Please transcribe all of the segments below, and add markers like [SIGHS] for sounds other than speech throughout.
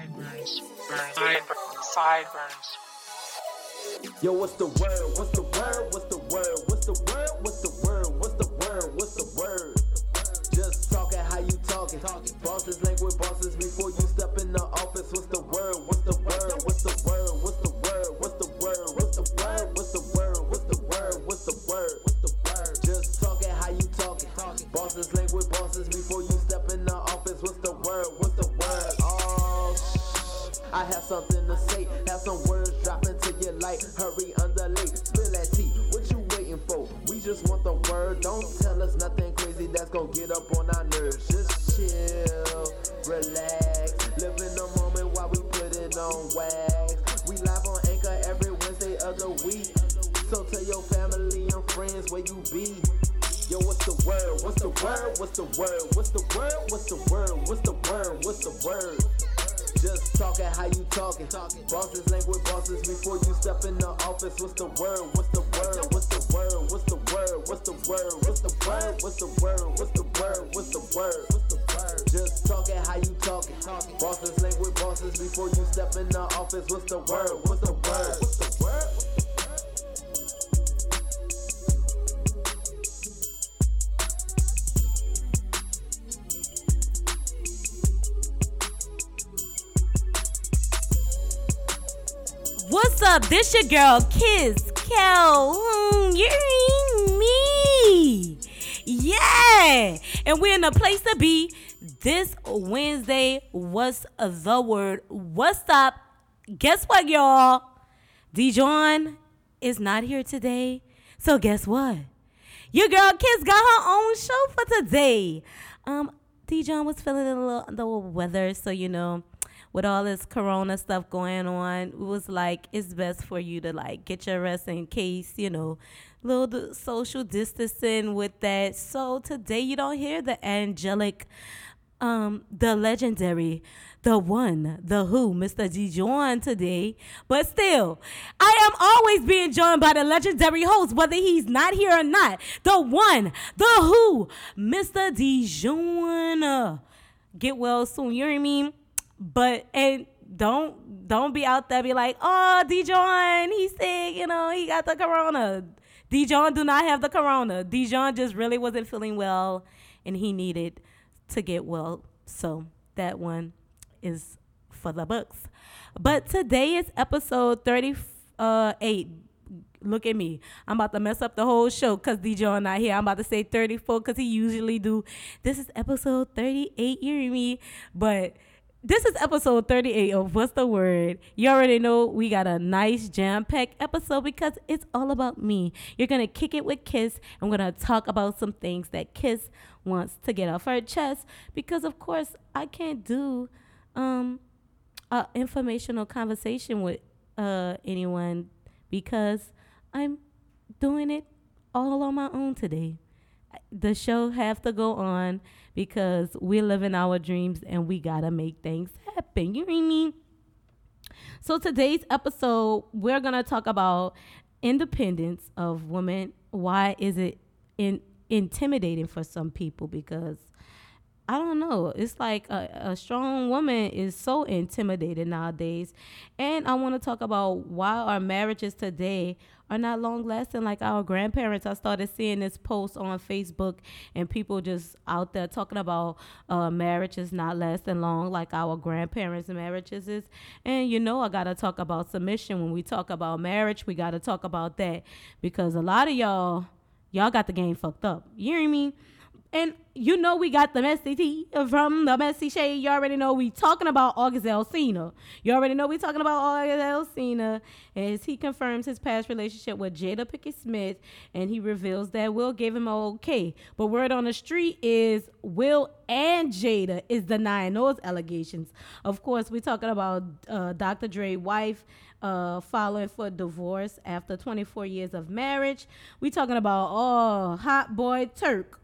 Sideburns. Sideburns. Sideburns. Yo, what's the word? What's the word? What's the word? What's the word? What's the word? What's the word? What's the word? Just talking how you talking. Bosses language bosses before you step in the office. What's the word? What's the word? What's the word? What's the something to say. Have some words dropping to your light. Hurry under late. Spill that tea. What you waiting for? We just want the word. Don't tell us nothing crazy that's gonna get up on our nerves. Just chill, relax. Live in the moment while we put it on wax. We live on Anchor every Wednesday of the week. So tell your family and friends where you be. Yo, what's the word? What's the word? What's the word? What's the word? What's the word? What's the word? What's the word? Just talking how you talking. Bosses language bosses before you step in the office. What's the word? What's the word? What's the word? What's the word? What's the word? What's the word? What's the word? What's the word? What's the word? What's the word? Just talking how you talking. Bosses language bosses before you step in the office. What's the word? What's the word? What's up? This your girl, Kiss Calhoun. You're me. Yeah. And we're in a place to be this Wednesday. What's the word? What's up? Guess what, y'all? Dijon is not here today. So guess what? Your girl Kiss got her own show for today. Um, Dijon was feeling a little under the weather, so you know, with all this corona stuff going on, it was like it's best for you to like get your rest in case, you know, little social distancing with that. So today you don't hear the angelic um the legendary the one the who mr dijon today. But still i am always being joined by the legendary host whether he's not here or not. The one the who mr dijon get well soon you know what i mean but and don't don't be out there be like oh dijon he's sick you know he got the corona dijon do not have the corona dijon just really wasn't feeling well and he needed to get well. So that one is for the books. But today is episode 38. Uh, Look at me. I'm about to mess up the whole show because DJ not here. I'm about to say 34 because he usually do. This is episode 38, you hear me? But this is episode 38 of What's the Word? You already know we got a nice jam packed episode because it's all about me. You're going to kick it with Kiss. I'm going to talk about some things that Kiss wants to get off her chest because, of course, I can't do um, a informational conversation with uh, anyone because I'm doing it all on my own today the show have to go on because we're living our dreams and we gotta make things happen. You I mean? So today's episode, we're gonna talk about independence of women. Why is it in, intimidating for some people? Because I don't know. It's like a, a strong woman is so intimidated nowadays. And I want to talk about why our marriages today are not long lasting like our grandparents. I started seeing this post on Facebook and people just out there talking about uh, marriages not lasting long like our grandparents' marriages is. And you know, I got to talk about submission. When we talk about marriage, we got to talk about that because a lot of y'all, y'all got the game fucked up. You hear me? And you know we got the messy tea from the messy shade. You already know we talking about August Alsina. You already know we talking about August Alsina as he confirms his past relationship with Jada Pinkett Smith and he reveals that Will gave him a okay. But word on the street is Will and Jada is denying those allegations. Of course, we're talking about uh, Dr. Dre's wife uh, filing for divorce after 24 years of marriage. We talking about oh hot boy Turk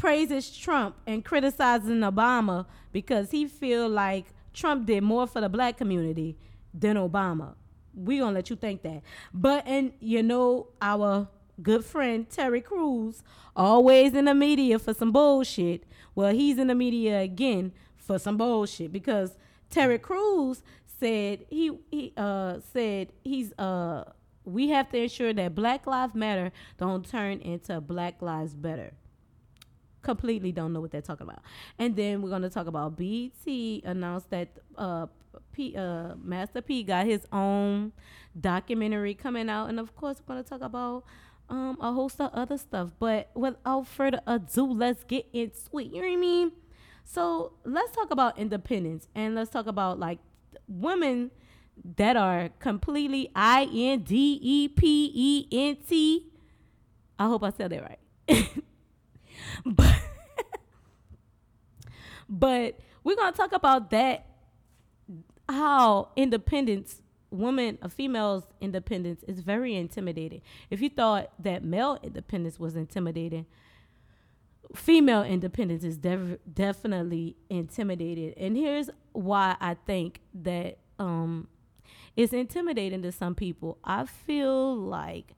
praises Trump and criticizing Obama because he feel like Trump did more for the black community than Obama. We gonna let you think that. But and you know our good friend Terry Crews always in the media for some bullshit. Well, he's in the media again for some bullshit because Terry Crews said he he uh said he's uh we have to ensure that Black Lives Matter don't turn into Black Lives Better. Completely don't know what they're talking about. And then we're gonna talk about BET announced that uh P uh Master P got his own documentary coming out, and of course we're gonna talk about um a host of other stuff. But without further ado, let's get into it. You know what I mean? So let's talk about independence and let's talk about like women that are completely I N D E P E N T. I hope I said that right. [LAUGHS] [LAUGHS] but but we're gonna talk about that how independence women a female's independence is very intimidating. If you thought that male independence was intimidating female independence is def- definitely intimidated and here's why i think that um it's intimidating to some people. I feel like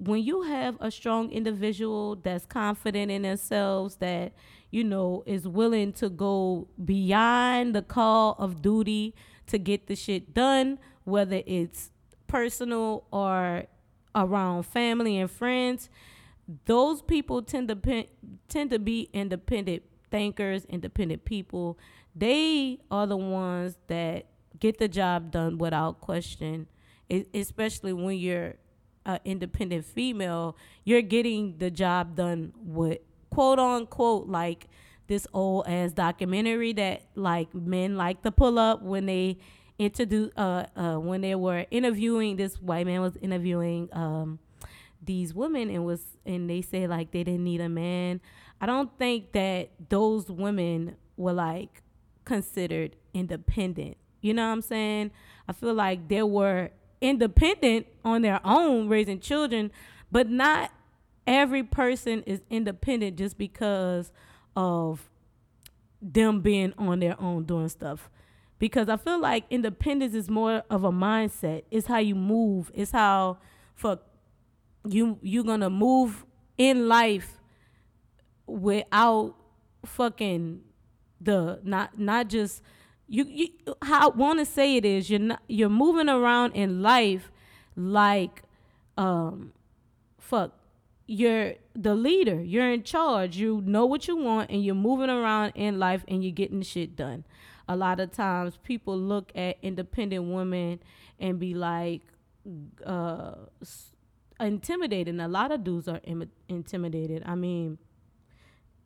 when you have a strong individual that's confident in themselves that you know is willing to go beyond the call of duty to get the shit done whether it's personal or around family and friends those people tend to pe- tend to be independent thinkers independent people. They are the ones that get the job done without question especially when you're an independent female you're getting the job done with quote unquote like this old ass documentary that like men like to pull up when they introduce uh uh when they were interviewing this white man was interviewing um these women and was and they say like they didn't need a man. I don't think that those women were like considered independent. You know what i'm saying? I feel like there were independent on their own raising children but not every person is independent just because of them being on their own doing stuff. Because i feel like independence is more of a mindset. It's how you move. It's how for you you're gonna move in life without fucking the not not just you, you how I want to say it is you're not you're moving around in life like um fuck you're the leader you're in charge you know what you want and you're moving around in life and you're getting shit done. A lot of times people look at independent women and be like uh intimidated and a lot of dudes are Im- intimidated i mean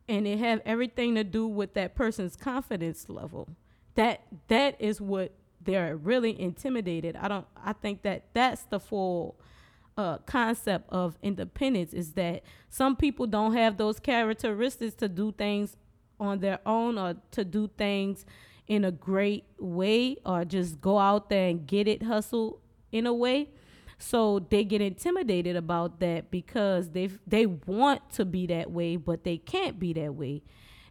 and it have everything to do with that person's confidence level that that is what they're really intimidated. I don't i think that that's the full uh, concept of independence is that some people don't have those characteristics to do things on their own or to do things in a great way or just go out there and get it hustle in a way. So they get intimidated about that because they they want to be that way but they can't be that way.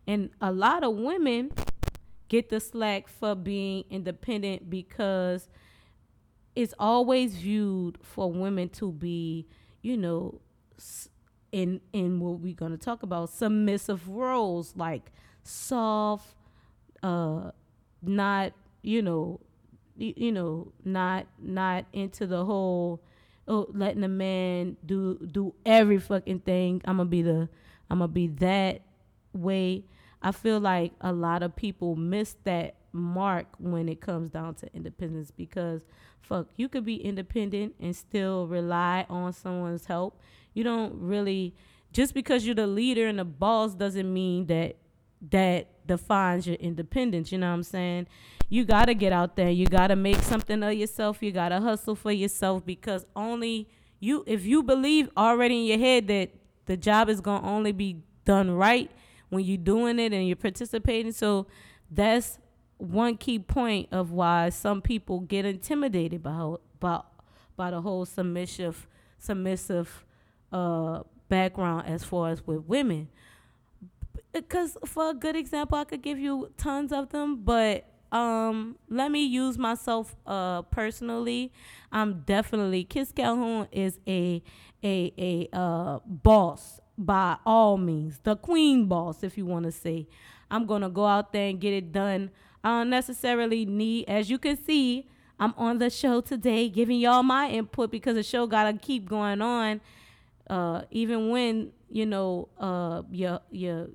And a lot of women get the slack for being independent because it's always viewed for women to be, you know, in in what we're gonna talk about submissive roles like soft, uh, not you know, you know, not not into the whole oh letting a man do do every fucking thing. I'm gonna be the I'm gonna be that way. I feel like a lot of people miss that mark when it comes down to independence because fuck, you could be independent and still rely on someone's help. You don't really just because you're the leader and the boss doesn't mean that that defines your independence, you know what I'm saying? You got to get out there. You got to make something of yourself. You got to hustle for yourself because only you if you believe already in your head that the job is going to only be done right when you're doing it and you're participating. So that's one key point of why some people get intimidated by by by the whole submissive submissive uh background as far as with women. Because for a good example, I could give you tons of them, but um, let me use myself uh personally. I'm definitely Kiss Calhoun is a a a uh boss by all means, the queen boss, if you want to say. I'm gonna go out there and get it done. I don't necessarily need, as you can see, I'm on the show today giving y'all my input because the show gotta keep going on. Uh, even when, you know, uh your your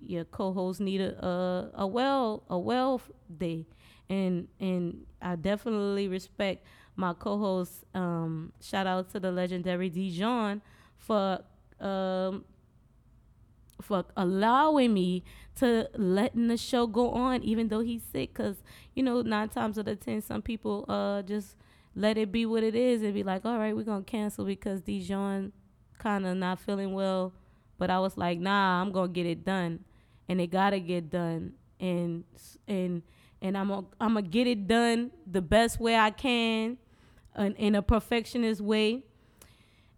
your co-host need a a, a well a well day. And and I definitely respect my co-host. Um, shout out to the legendary Dijon for um for allowing me to letting the show go on even though he's sick because you know nine times out of ten some people uh just let it be what it is and be like all right we're gonna cancel because dijon kind of not feeling well. But i was like nah i'm gonna get it done. And it gotta get done. And and and i'm gonna I'm gonna get it done the best way i can in, in a perfectionist way.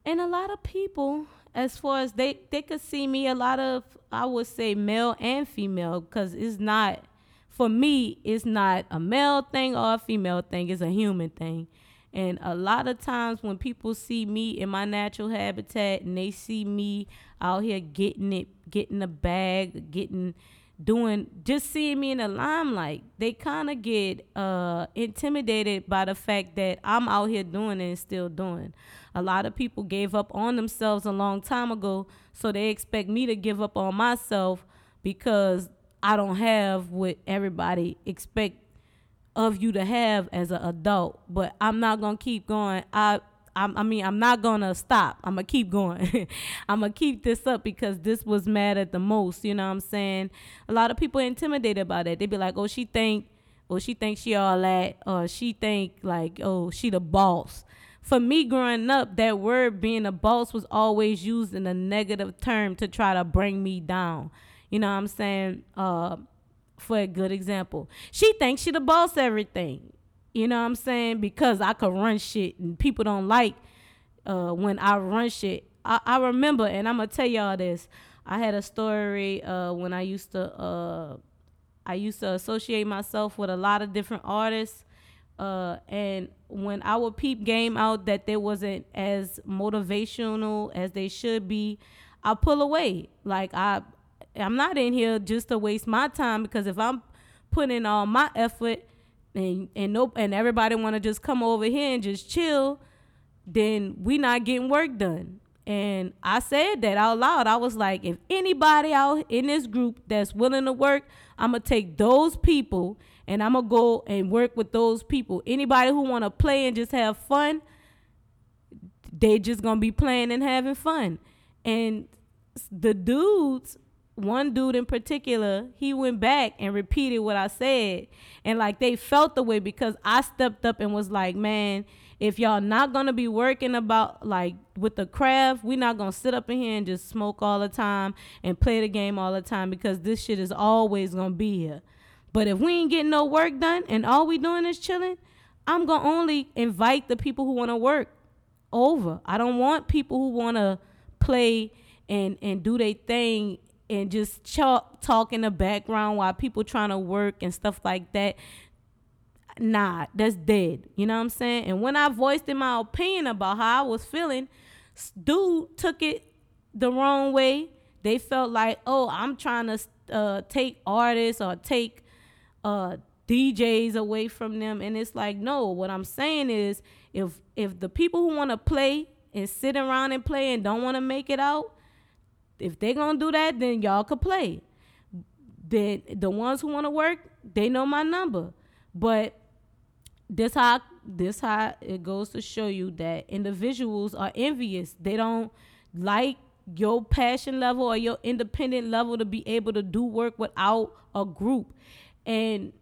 And a lot of people as far as they they could see me a lot of I would say male and female because it's not for me it's not a male thing or a female thing it's a human thing. And a lot of times when people see me in my natural habitat and they see me out here getting it getting a bag getting doing just seeing me in the limelight they kind of get uh intimidated by the fact that i'm out here doing it and still doing a lot of people gave up on themselves a long time ago so they expect me to give up on myself because i don't have what everybody expect of you to have as an adult but i'm not gonna keep going i I mean, I'm not gonna stop. I'm gonna keep going. [LAUGHS] I'm gonna keep this up because this was mad at the most. You know what I'm saying? A lot of people intimidated by that. They be like, "Oh, she think, oh, she think she all that, or she think like, oh, she the boss." For me, growing up, that word being a boss was always used in a negative term to try to bring me down. You know what I'm saying? Uh, for a good example, she thinks she the boss everything. You know what I'm saying? Because I could run shit and people don't like uh, when I run shit. I, I remember, and I'm gonna tell y'all this. I had a story uh, when I used to uh, I used to associate myself with a lot of different artists. Uh, and when I would peep game out that they wasn't as motivational as they should be, I pull away. Like I I'm not in here just to waste my time because if I'm putting all my effort and and nope and everybody want to just come over here and just chill, then we not getting work done. And I said that out loud. I was like, if anybody out in this group that's willing to work, I'm gonna take those people and I'm gonna go and work with those people. Anybody who wanna play and just have fun, they just gonna be playing and having fun. And the dudes one dude in particular, he went back and repeated what I said. And like they felt the way because I stepped up and was like, man, if y'all not gonna be working about like with the craft, we not gonna sit up in here and just smoke all the time and play the game all the time because this shit is always gonna be here. But if we ain't getting no work done and all we doing is chilling, I'm gonna only invite the people who wanna work over. I don't want people who wanna play and and do their thing and just talk talk in the background while people trying to work and stuff like that. Nah that's dead. You know what i'm saying? And when i voiced in my opinion about how i was feeling dude took it the wrong way. They felt like oh i'm trying to uh, take artists or take uh, djs away from them and it's like no what i'm saying is if if the people who want to play and sit around and play and don't want to make it out if they gonna do that, then y'all could play. Then the ones who want to work, they know my number. But this how this how it goes to show you that individuals are envious. They don't like your passion level or your independent level to be able to do work without a group. And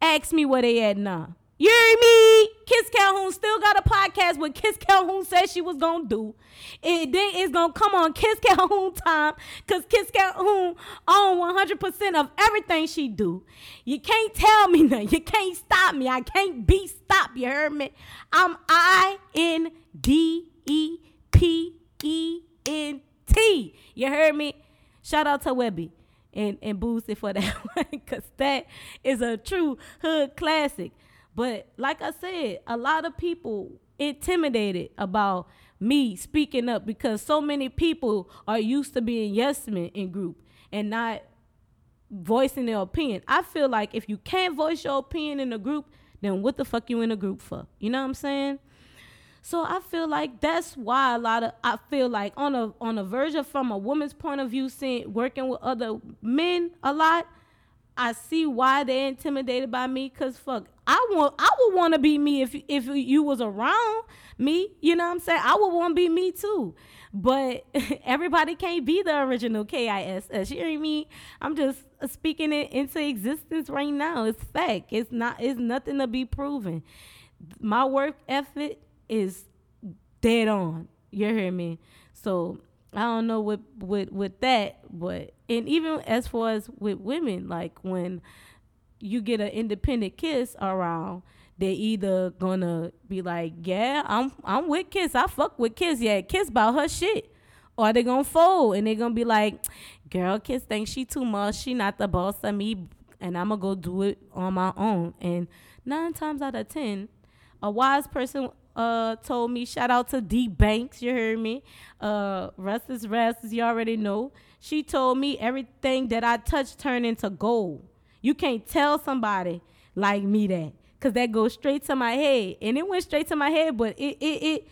ask me where they at now. You hear me? Kiss Calhoun still got a podcast what Kiss Calhoun said she was gonna do. It then it's gonna come on Kiss Calhoun time because Kiss Calhoun own 100% of everything she do. You can't tell me [LAUGHS] nothing. You can't stop me. I can't be stopped. You heard me? I'm I N D E P E N T. You heard me? Shout out to Webbie and and Boosie for that [LAUGHS] one because that is a true hood classic. But like I said, a lot of people intimidated about me speaking up because so many people are used to being yes men in group and not voicing their opinion. I feel like if you can't voice your opinion in a group, then what the fuck you in a group for? You know what I'm saying? So I feel like that's why a lot of I feel like on a on a version from a woman's point of view, seeing working with other men a lot, I see why they're intimidated by me. Cause fuck, I want I would want to be me if if you was around me. You know what I'm saying? I would want to be me too. But [LAUGHS] everybody can't be the original KISS. You hear me? I'm just speaking it into existence right now. It's fact. It's not. It's nothing to be proven. My work ethic is dead on. You hear me? So I don't know what with with that, but and even as far as with women, like when you get an independent kiss around, they either gonna be like, yeah, I'm I'm with Kiss, I fuck with Kiss, yeah, Kiss about her shit, or they gonna fold and they gonna be like, girl, Kiss thinks she too much, she not the boss of me, and I'm gonna go do it on my own. And nine times out of ten, a wise person uh told me shout out to D Banks, you heard me. Uh rest is rest, as you already know. She told me everything that I touch turn into gold. You can't tell somebody like me that. Cause that goes straight to my head. And it went straight to my head, but it it it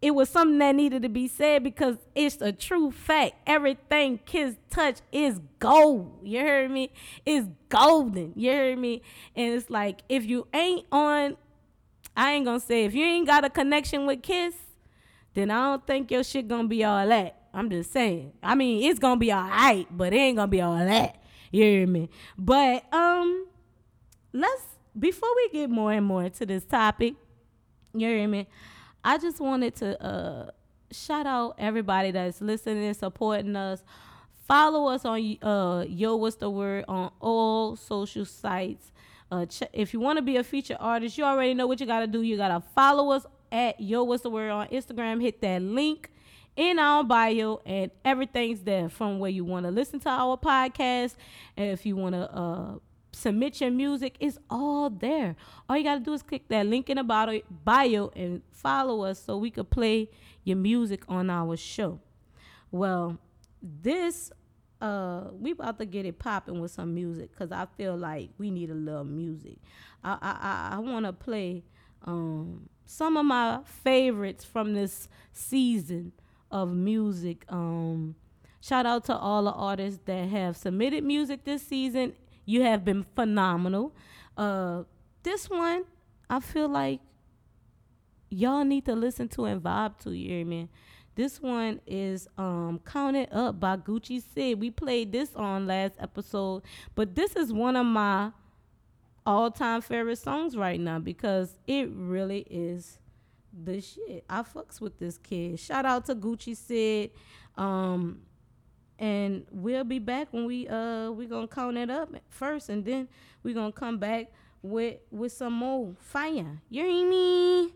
it was something that needed to be said because it's a true fact. Everything Kiss touch is gold. You heard me? It's golden. You heard me? And it's like if you ain't on I ain't gonna say if you ain't got a connection with Kiss, then I don't think your shit gonna be all that. I'm just saying. I mean, it's gonna be all right, but it ain't gonna be all that. You hear me? But um, let's before we get more and more to this topic, you hear me? I just wanted to uh shout out everybody that's listening and supporting us. Follow us on uh Yo What's the Word on all social sites. Uh, ch- if you want to be a featured artist, you already know what you got to do. You got to follow us at Yo What's the Word on Instagram. Hit that link in our bio, and everything's there from where you want to listen to our podcast. And if you want to uh, submit your music, it's all there. All you got to do is click that link in the bio and follow us so we could play your music on our show. Well, this uh we about to get it popping with some music because I feel like we need a little music. I I I, I want to play um some of my favorites from this season of music. Um, shout out to all the artists that have submitted music this season. You have been phenomenal. Uh, this one, I feel like y'all need to listen to and vibe to. You hear me? This one is um Counted Up by Gucci Sid. We played this on last episode, but this is one of my all-time favorite songs right now because it really is the shit. I fucks with this kid. Shout out to Gucci Sid. Um and we'll be back when we uh we gonna count it up first and then we're gonna come back with with some more fire. You hear me?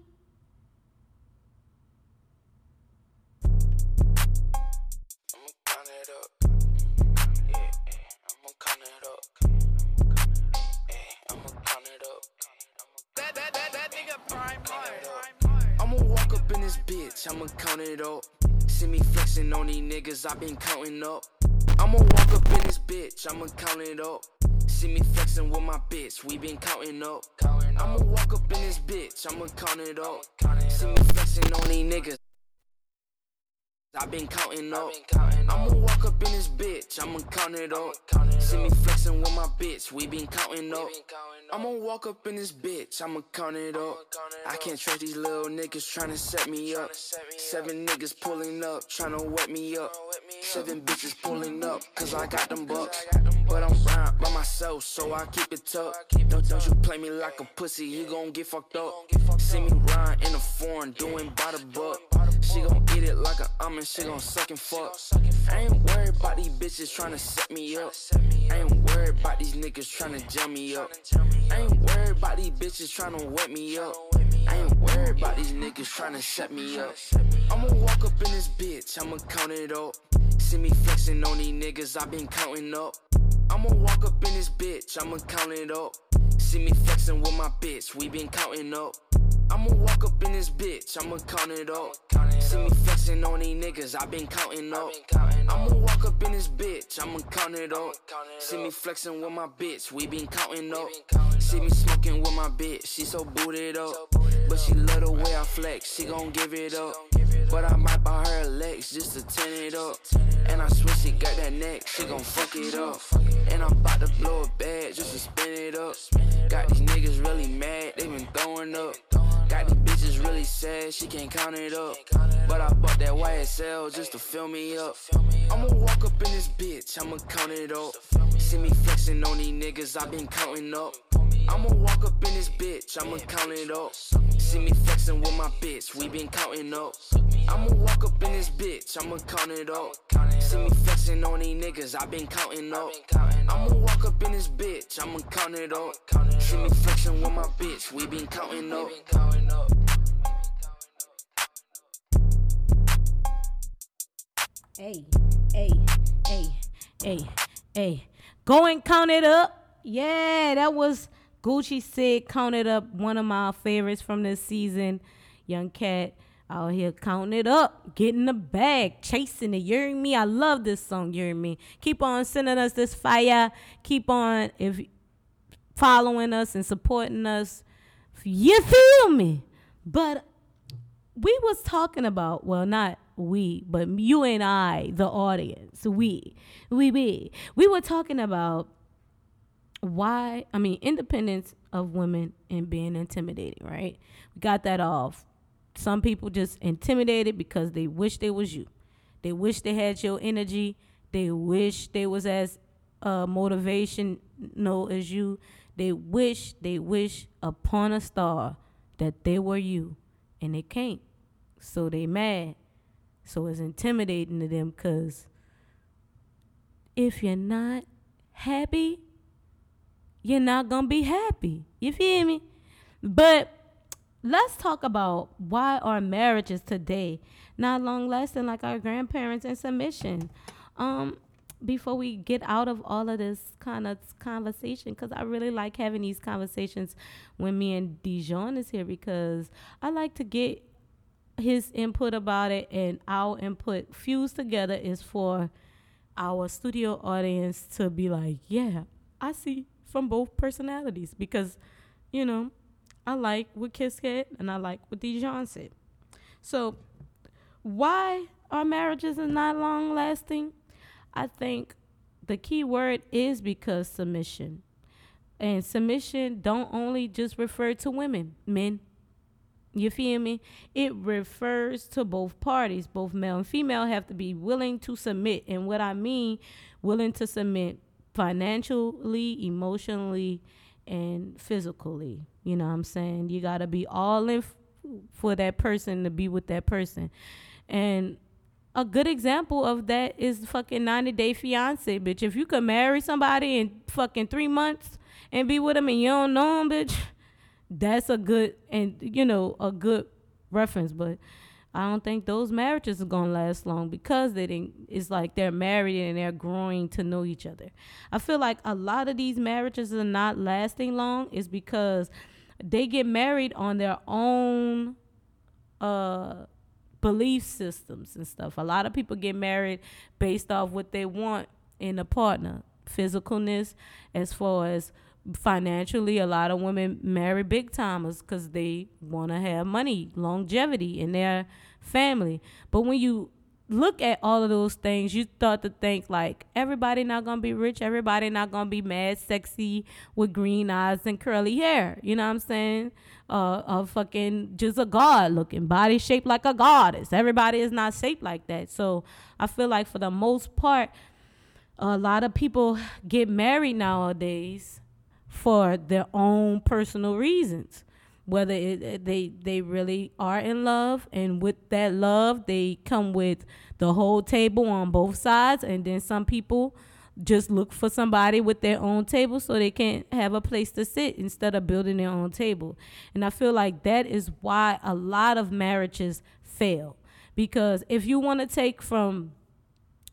I'ma walk up in this bitch, I'ma count it up. See me flexing on these niggas, I been counting up. I'ma walk up in this bitch, I'ma count it up. See me flexing with my bitch, we been counting up. I'ma walk up in this bitch, I'ma count it up. See me flexing on these niggas. I been counting up. I'ma walk up in this bitch, I'ma count it up. See me flexing with my bitch, we been counting up. I'ma walk up in this bitch, I'ma count it up. I can't trust these little niggas tryna set me up. Seven niggas pulling up, tryna wet me up. Seven bitches pulling up, cause I got them bucks. But I'm round by myself, so I keep it tucked. Don't, don't you play me like a pussy, you gon' get fucked up. See me in a foreign, doing by the buck. She gon' eat it like an almond, she gon' suck and fuck. I ain't worried about these bitches tryna set me up. I ain't worried about these niggas tryna jam me up. I ain't worried about these bitches tryna wet me up. I ain't worried about these niggas tryna set me up. I'ma walk up in this bitch, I'ma count it up. See me flexing on these niggas, I been counting up. I'ma walk up in this bitch, I'ma count it up. See me flexing with my bitch, we been counting up. I'ma walk up in this bitch, I'ma count it up. See me flexing on these niggas, I been counting up. I'ma walk walk up in this bitch, I'ma count it up. See me flexing with my bitch, we been counting up. See me smoking with my bitch, she so booted up. But she love the way I flex, she gon' give it up. But I might buy her a Lex just to turn it up. And I swear she got that neck, she gon' fuck it up. And I'm about to blow a bag just to spin it up. Got these niggas really mad, they been throwing up. Got these bitches really sad, she can't count it up. But I bought that YSL just to fill me up. I'ma walk up in this bitch, I'ma count it up. See me flexing on these niggas, I been counting up. I'ma walk up in this bitch, I'ma count it up. See me flexing with my bitch, we been counting up. I'ma walk up in this bitch, I'ma count it up. See me flexing on these niggas, I been counting up. I'ma walk up in this bitch, I'ma count it up. See me flexing with my bitch, we been counting up. Hey, hey, hey, hey, hey. Go and count it up. Yeah, that was Gucci Sid count it up. One of my favorites from this season. Young Cat out here counting it up, getting the bag, chasing it. You hear me? I love this song. You hear me? Keep on sending us this fire. Keep on if following us and supporting us. You feel me? But we was talking about well not we but you and i the audience we we we. We were talking about why i mean independence of women and being intimidating right? We got that off. Some people just intimidated because they wish they was you. They wish they had your energy. They wish they was as uh, motivational as you. They wish they wish upon a star that they were you and they can't. So they mad. So it's intimidating to them because if you're not happy, you're not gonna be happy. You feel me? But let's talk about why our marriages today not long lasting like our grandparents in submission. Um, before we get out of all of this kind of conversation, because I really like having these conversations when me and Dijon is here because I like to get his input about it and our input fused together is for our studio audience to be like, yeah, I see from both personalities because, you know, I like what Kiss said and I like what Dijon said. So, why our marriages are not long lasting? I think the key word is because submission. And submission don't only just refer to women, men you feel me? It refers to both parties, both male and female have to be willing to submit. And what I mean, willing to submit financially, emotionally, and physically. You know what I'm saying? You got to be all in f- for that person to be with that person. And a good example of that is fucking 90 Day Fiance, bitch. If you could marry somebody in fucking three months and be with them and you don't know them, bitch that's a good and you know a good reference but i don't think those marriages are gonna last long because they didn't it's like they're married and they're growing to know each other. I feel like a lot of these marriages are not lasting long is because they get married on their own uh belief systems and stuff. A lot of people get married based off what they want in a partner physicalness as far as financially a lot of women marry big timers because they want to have money longevity in their family. But when you look at all of those things you start to think like everybody not gonna be rich everybody not gonna be mad sexy with green eyes and curly hair. You know what i'm saying? Uh a fucking just a god looking body shaped like a goddess. Everybody is not shaped like that. So i feel like for the most part a lot of people get married nowadays for their own personal reasons whether it, they they really are in love and with that love they come with the whole table on both sides and then some people just look for somebody with their own table so they can't have a place to sit instead of building their own table and i feel like that is why a lot of marriages fail because if you want to take from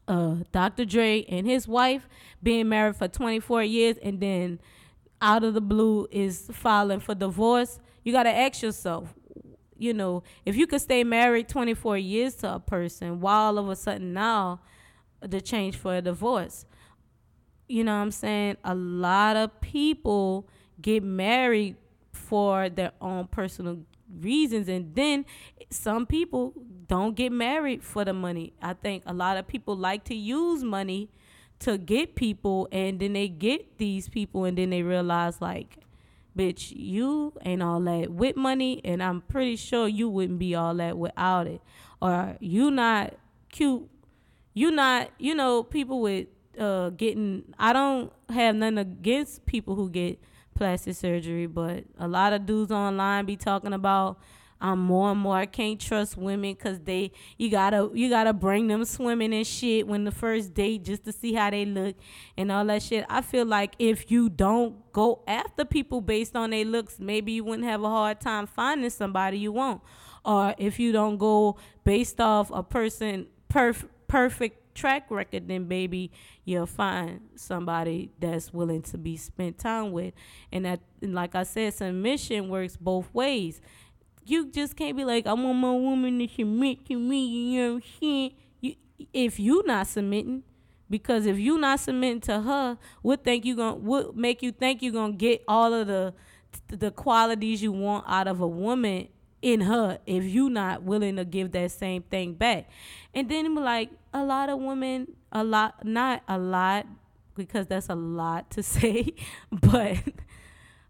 uh, Dr. Dre and his wife being married for 24 years and then out of the blue is filing for divorce, you got to ask yourself, you know, if you could stay married 24 years to a person, why all of a sudden now the change for a divorce. You know what I'm saying? A lot of people get married for their own personal reasons and then some people don't get married for the money. I think a lot of people like to use money to get people and then they get these people and then they realize like bitch you ain't all that with money and i'm pretty sure you wouldn't be all that without it. Or you not cute. You not you know people with uh getting i don't have nothing against people who get plastic surgery but a lot of dudes online be talking about I'm more and more I can't trust women because they you gotta you gotta bring them swimming and shit when the first date just to see how they look and all that shit. I feel like if you don't go after people based on their looks, maybe you wouldn't have a hard time finding somebody you want. Or if you don't go based off a person perf- perfect track record, then baby, you'll find somebody that's willing to be spent time with. And that, and like I said, submission works both ways you just can't be like, I want my woman to submit to me, you know what I'm saying? You, if you not submitting, because if you not submitting to her, what think you gonna what make you think you gonna get all of the the qualities you want out of a woman in her if you not willing to give that same thing back. And then like a lot of women, a lot not a lot because that's a lot to [LAUGHS] say, but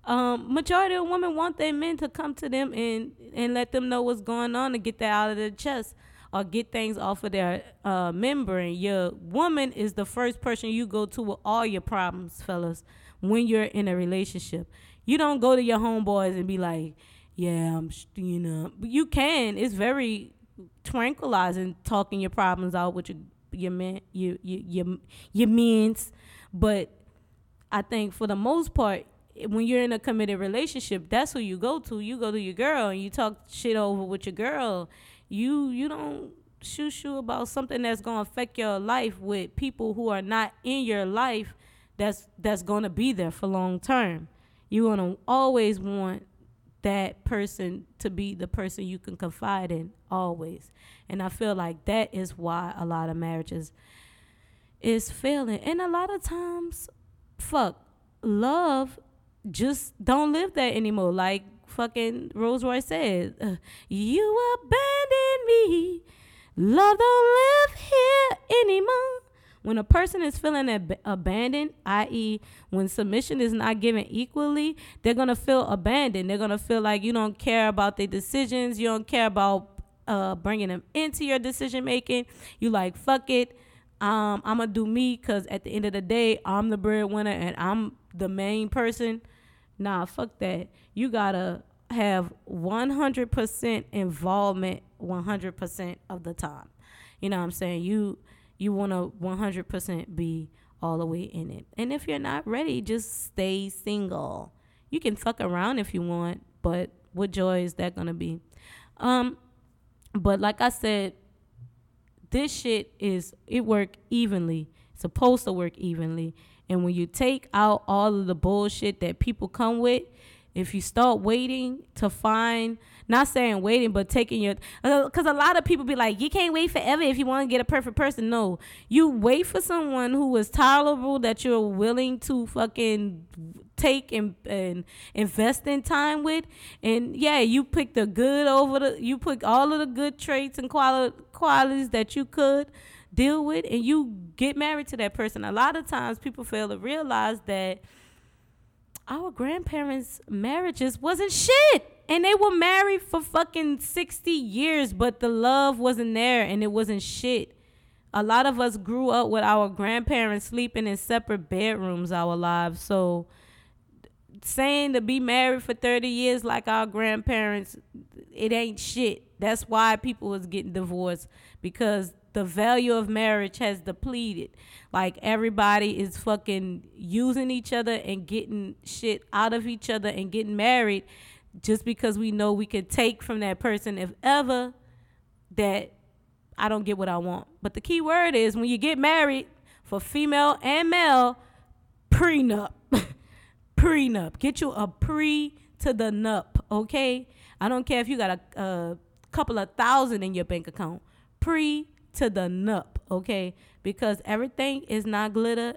um, majority of women want their men to come to them and and let them know what's going on and get that out of their chest or get things off of their uh, membrane. Your woman is the first person you go to with all your problems, fellas, when you're in a relationship. You don't go to your homeboys and be like, "Yeah, I'm," you know. You can. It's very tranquilizing talking your problems out with your your man, your your your, your men's, but I think for the most part, when you're in a committed relationship, that's who you go to. You go to your girl and you talk shit over with your girl. You you don't shoo shoo about something that's gonna affect your life with people who are not in your life that's that's gonna be there for long term. You wanna always want that person to be the person you can confide in always. And I feel like that is why a lot of marriages is failing. And a lot of times, fuck, love just don't live there anymore. Like fucking Rose Royce said, uh, "You abandoned me. Love don't live here anymore." When a person is feeling ab- abandoned, i.e., when submission is not given equally, they're gonna feel abandoned. They're gonna feel like you don't care about their decisions. You don't care about uh, bringing them into your decision making. You like fuck it. Um, I'm gonna do me because at the end of the day, I'm the breadwinner and I'm the main person. Nah, fuck that. You gotta have 100% involvement 100% of the time. You know what I'm saying? You you want to 100% be all the way in it. And if you're not ready, just stay single. You can fuck around if you want, but what joy is that going to be? Um but like I said, this shit is it work evenly. It's supposed to work evenly. And when you take out all of the bullshit that people come with, if you start waiting to find not saying waiting but taking your because uh, a lot of people be like you can't wait forever if you want to get a perfect person. No you wait for someone who is tolerable that you're willing to fucking take and, and invest in time with. And yeah you pick the good over the you pick all of the good traits and quali- qualities that you could deal with and you get married to that person. A lot of times people fail to realize that our grandparents' marriages wasn't shit. And they were married for fucking 60 years, but the love wasn't there and it wasn't shit. A lot of us grew up with our grandparents sleeping in separate bedrooms our lives. So saying to be married for 30 years like our grandparents, it ain't shit. That's why people was getting divorced because the value of marriage has depleted. Like everybody is fucking using each other and getting shit out of each other and getting married just because we know we can take from that person if ever that I don't get what I want. But the key word is when you get married for female and male, prenup. [LAUGHS] prenup. Get you a pre to the nup, okay? I don't care if you got a, a couple of thousand in your bank account. Pre to the nup, okay? Because everything is not glitter.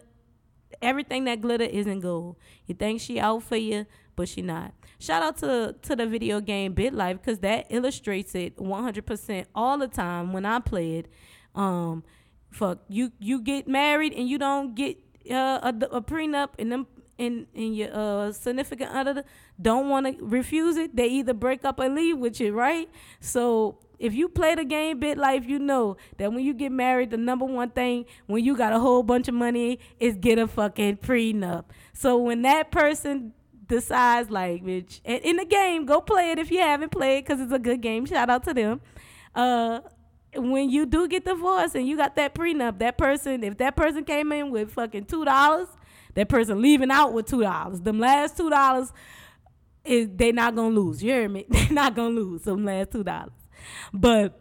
Everything that glitter isn't gold. You think she out for you, but she not. Shout out to to the video game BitLife because that illustrates it 100% all the time when I play it. Um, fuck you you get married and you don't get uh, a, a prenup and them and, and your uh, significant other don't want to refuse it, they either break up or leave with you, right? So if you play the game BitLife, you know that when you get married, the number one thing when you got a whole bunch of money is get a fucking prenup. So when that person decides, like, bitch, in the game, go play it if you haven't played because it's a good game. Shout out to them. Uh, when you do get divorced and you got that prenup, that person, if that person came in with fucking two dollars, that person leaving out with two dollars. Them last two dollars they not gonna lose. You hear me? [LAUGHS] They're not gonna lose them last two dollars. But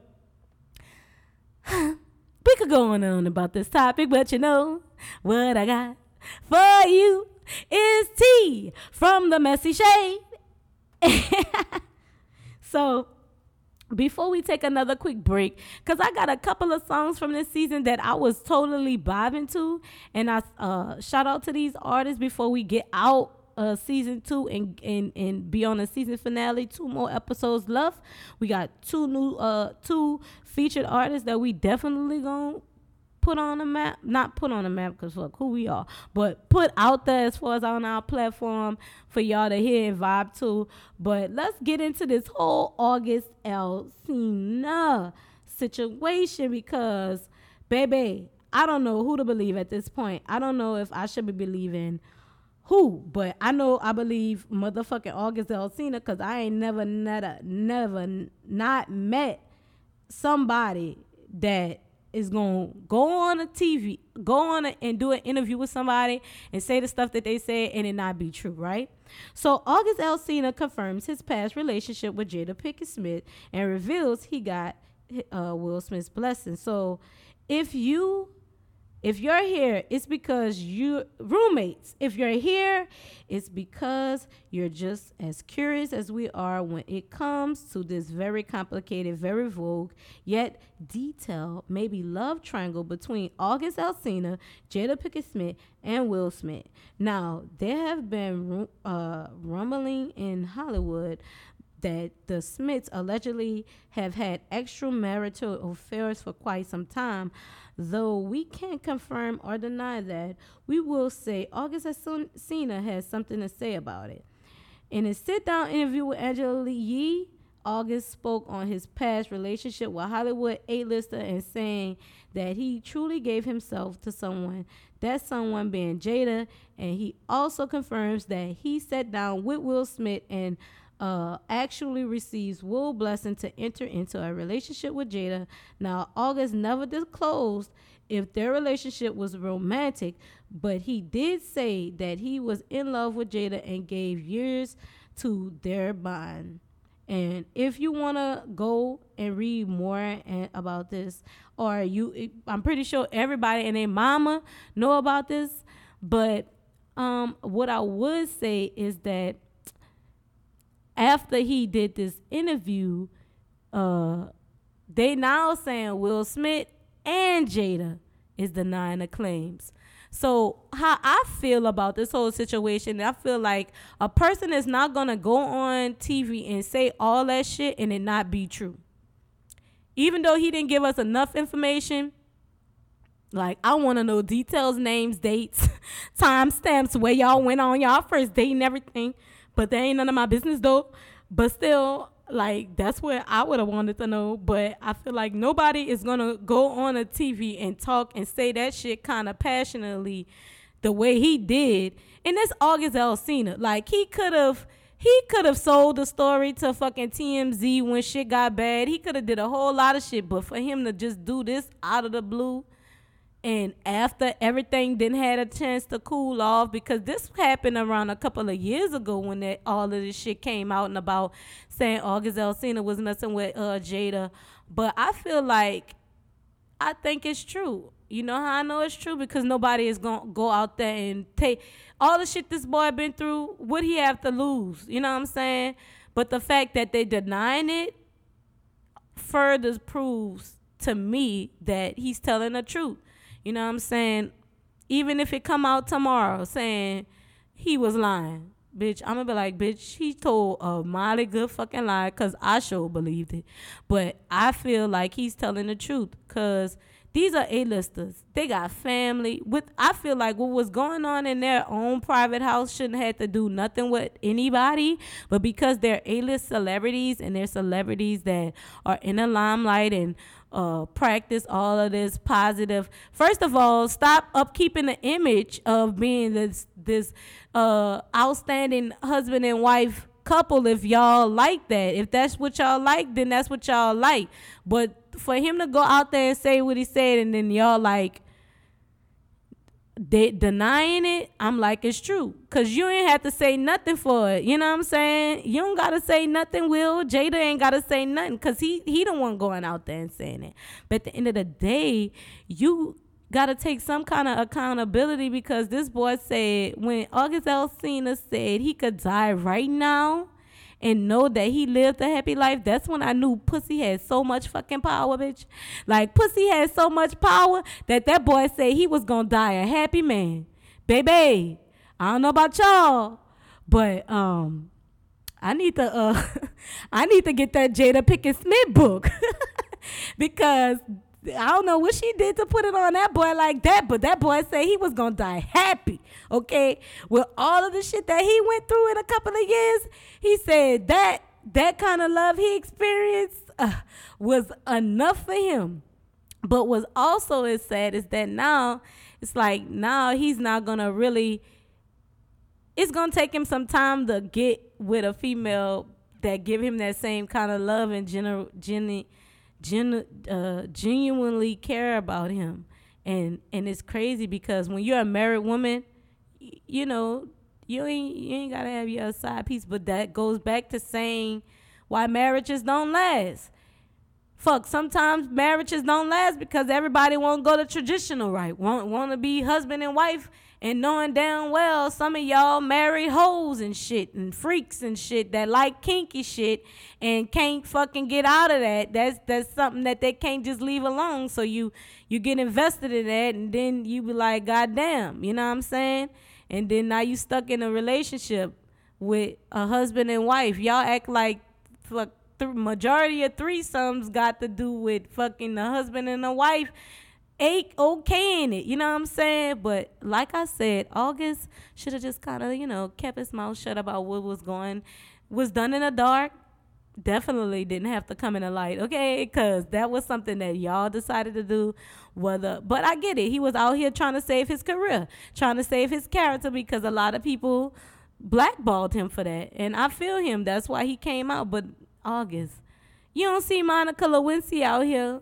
[SIGHS] we could go on and on about this topic, but you know what I got for you is tea from the messy shade. [LAUGHS] so before we take another quick break, because I got a couple of songs from this season that I was totally vibing to, and I uh, shout out to these artists before we get out uh season two and and and be on the season finale. Two more episodes left. We got two new uh two featured artists that we definitely gonna put on the map, not put on the map because fuck who we are, but put out there as far as on our platform for y'all to hear and vibe to. But let's get into this whole August Alsina situation because, baby, I don't know who to believe at this point. I don't know if I should be believing who, but I know I believe motherfucking August Alsina because I ain't never, never, never not met somebody that is to go on a TV, go on a, and do an interview with somebody and say the stuff that they say and it not be true, right? So August Alsina confirms his past relationship with Jada Pinkett Smith and reveals he got uh, Will Smith's blessing. So if you if you're here, it's because you roommates. If you're here, it's because you're just as curious as we are when it comes to this very complicated, very vogue, yet detailed, maybe love triangle between August Alsina, Jada Pinkett Smith, and Will Smith. Now, there have been uh, rumbling in Hollywood that the Smiths allegedly have had extramarital affairs for quite some time. Though we can't confirm or deny that, we will say August Alsina has something to say about it. In a sit down interview with Angela Yee, August spoke on his past relationship with Hollywood A-lister and saying that he truly gave himself to someone, that someone being Jada, and he also confirms that he sat down with Will Smith and uh, actually receives Will Blessing to enter into a relationship with Jada. Now, August never disclosed if their relationship was romantic, but he did say that he was in love with Jada and gave years to their bond. And if you want to go and read more and, about this, or you, I'm pretty sure everybody and their mama know about this. But um, what I would say is that after he did this interview, uh, they now saying Will Smith and Jada is denying the claims. So how I feel about this whole situation, I feel like a person is not gonna go on TV and say all that shit and it not be true. Even though he didn't give us enough information, like I want to know details, names, dates, [LAUGHS] timestamps, where y'all went on y'all first date and everything but that ain't none of my business though. But still, like that's what I would have wanted to know. But I feel like nobody is gonna go on a TV and talk and say that shit kind of passionately, the way he did. And that's August Alsina. Like he could have. He could have sold the story to fucking TMZ when shit got bad. He could have did a whole lot of shit, but for him to just do this out of the blue, and after everything then had a chance to cool off because this happened around a couple of years ago when that, all of this shit came out and about saying August Alsina was messing with uh, Jada. But I feel like I think it's true. You know how I know it's true? Because nobody is gonna go out there and take all the shit this boy been through. What he have to lose? You know what I'm saying? But the fact that they denying it further proves to me that he's telling the truth. You know what I'm saying? Even if it come out tomorrow saying he was lying, bitch, I'm gonna be like, bitch, he told a mighty good fucking lie because I sure believed it. But I feel like he's telling the truth because these are A-listers. They got family. With I feel like what was going on in their own private house shouldn't have to do nothing with anybody, but because they're A-list celebrities and they're celebrities that are in the limelight and uh, practice all of this positive. First of all, stop upkeeping the image of being this this uh, outstanding husband and wife couple if y'all like that. If that's what y'all like, then that's what y'all like. But for him to go out there and say what he said and then y'all like de- denying it, I'm like it's true. Cause you ain't have to say nothing for it. You know what I'm saying? You don't gotta say nothing, Will. Jada ain't gotta say nothing. Cause he he the one going out there and saying it. But at the end of the day, you gotta take some kind of accountability because this boy said when August Alsina said he could die right now and know that he lived a happy life, that's when I knew pussy had so much fucking power, bitch. Like pussy had so much power that that boy said he was gonna die a happy man. Baby, I don't know about y'all, but um I need to uh [LAUGHS] I need to get that Jada Pinkett Smith book. [LAUGHS] because I don't know what she did to put it on that boy like that, but that boy said he was gonna die happy. Okay, with all of the shit that he went through in a couple of years, he said that that kind of love he experienced uh, was enough for him. But what's also is sad is that now it's like now he's not gonna really. It's gonna take him some time to get with a female that give him that same kind of love and gener- uh, genuinely care about him. And and it's crazy because when you're a married woman, you know, you ain't you ain't gotta have your side piece. But that goes back to saying why marriages don't last. Fuck, sometimes marriages don't last because everybody won't go the traditional right. Want want to be husband and wife and knowing damn well some of y'all married hoes and shit and freaks and shit that like kinky shit and can't fucking get out of that. That's that's something that they can't just leave alone. So you you get invested in that and then you be like, God damn, you know what I'm saying? And then now you stuck in a relationship with a husband and wife. Y'all act like fuck the majority of threesomes got to do with fucking the husband and the wife ain't okay in it. You know what I'm saying? But like I said, August should have just kind of, you know, kept his mouth shut about what was going, was done in the dark. Definitely didn't have to come in the light, okay? Because that was something that y'all decided to do. Whether, but I get it. He was out here trying to save his career, trying to save his character because a lot of people blackballed him for that, and I feel him. That's why he came out. But August, you don't see Monica Lewinsky out here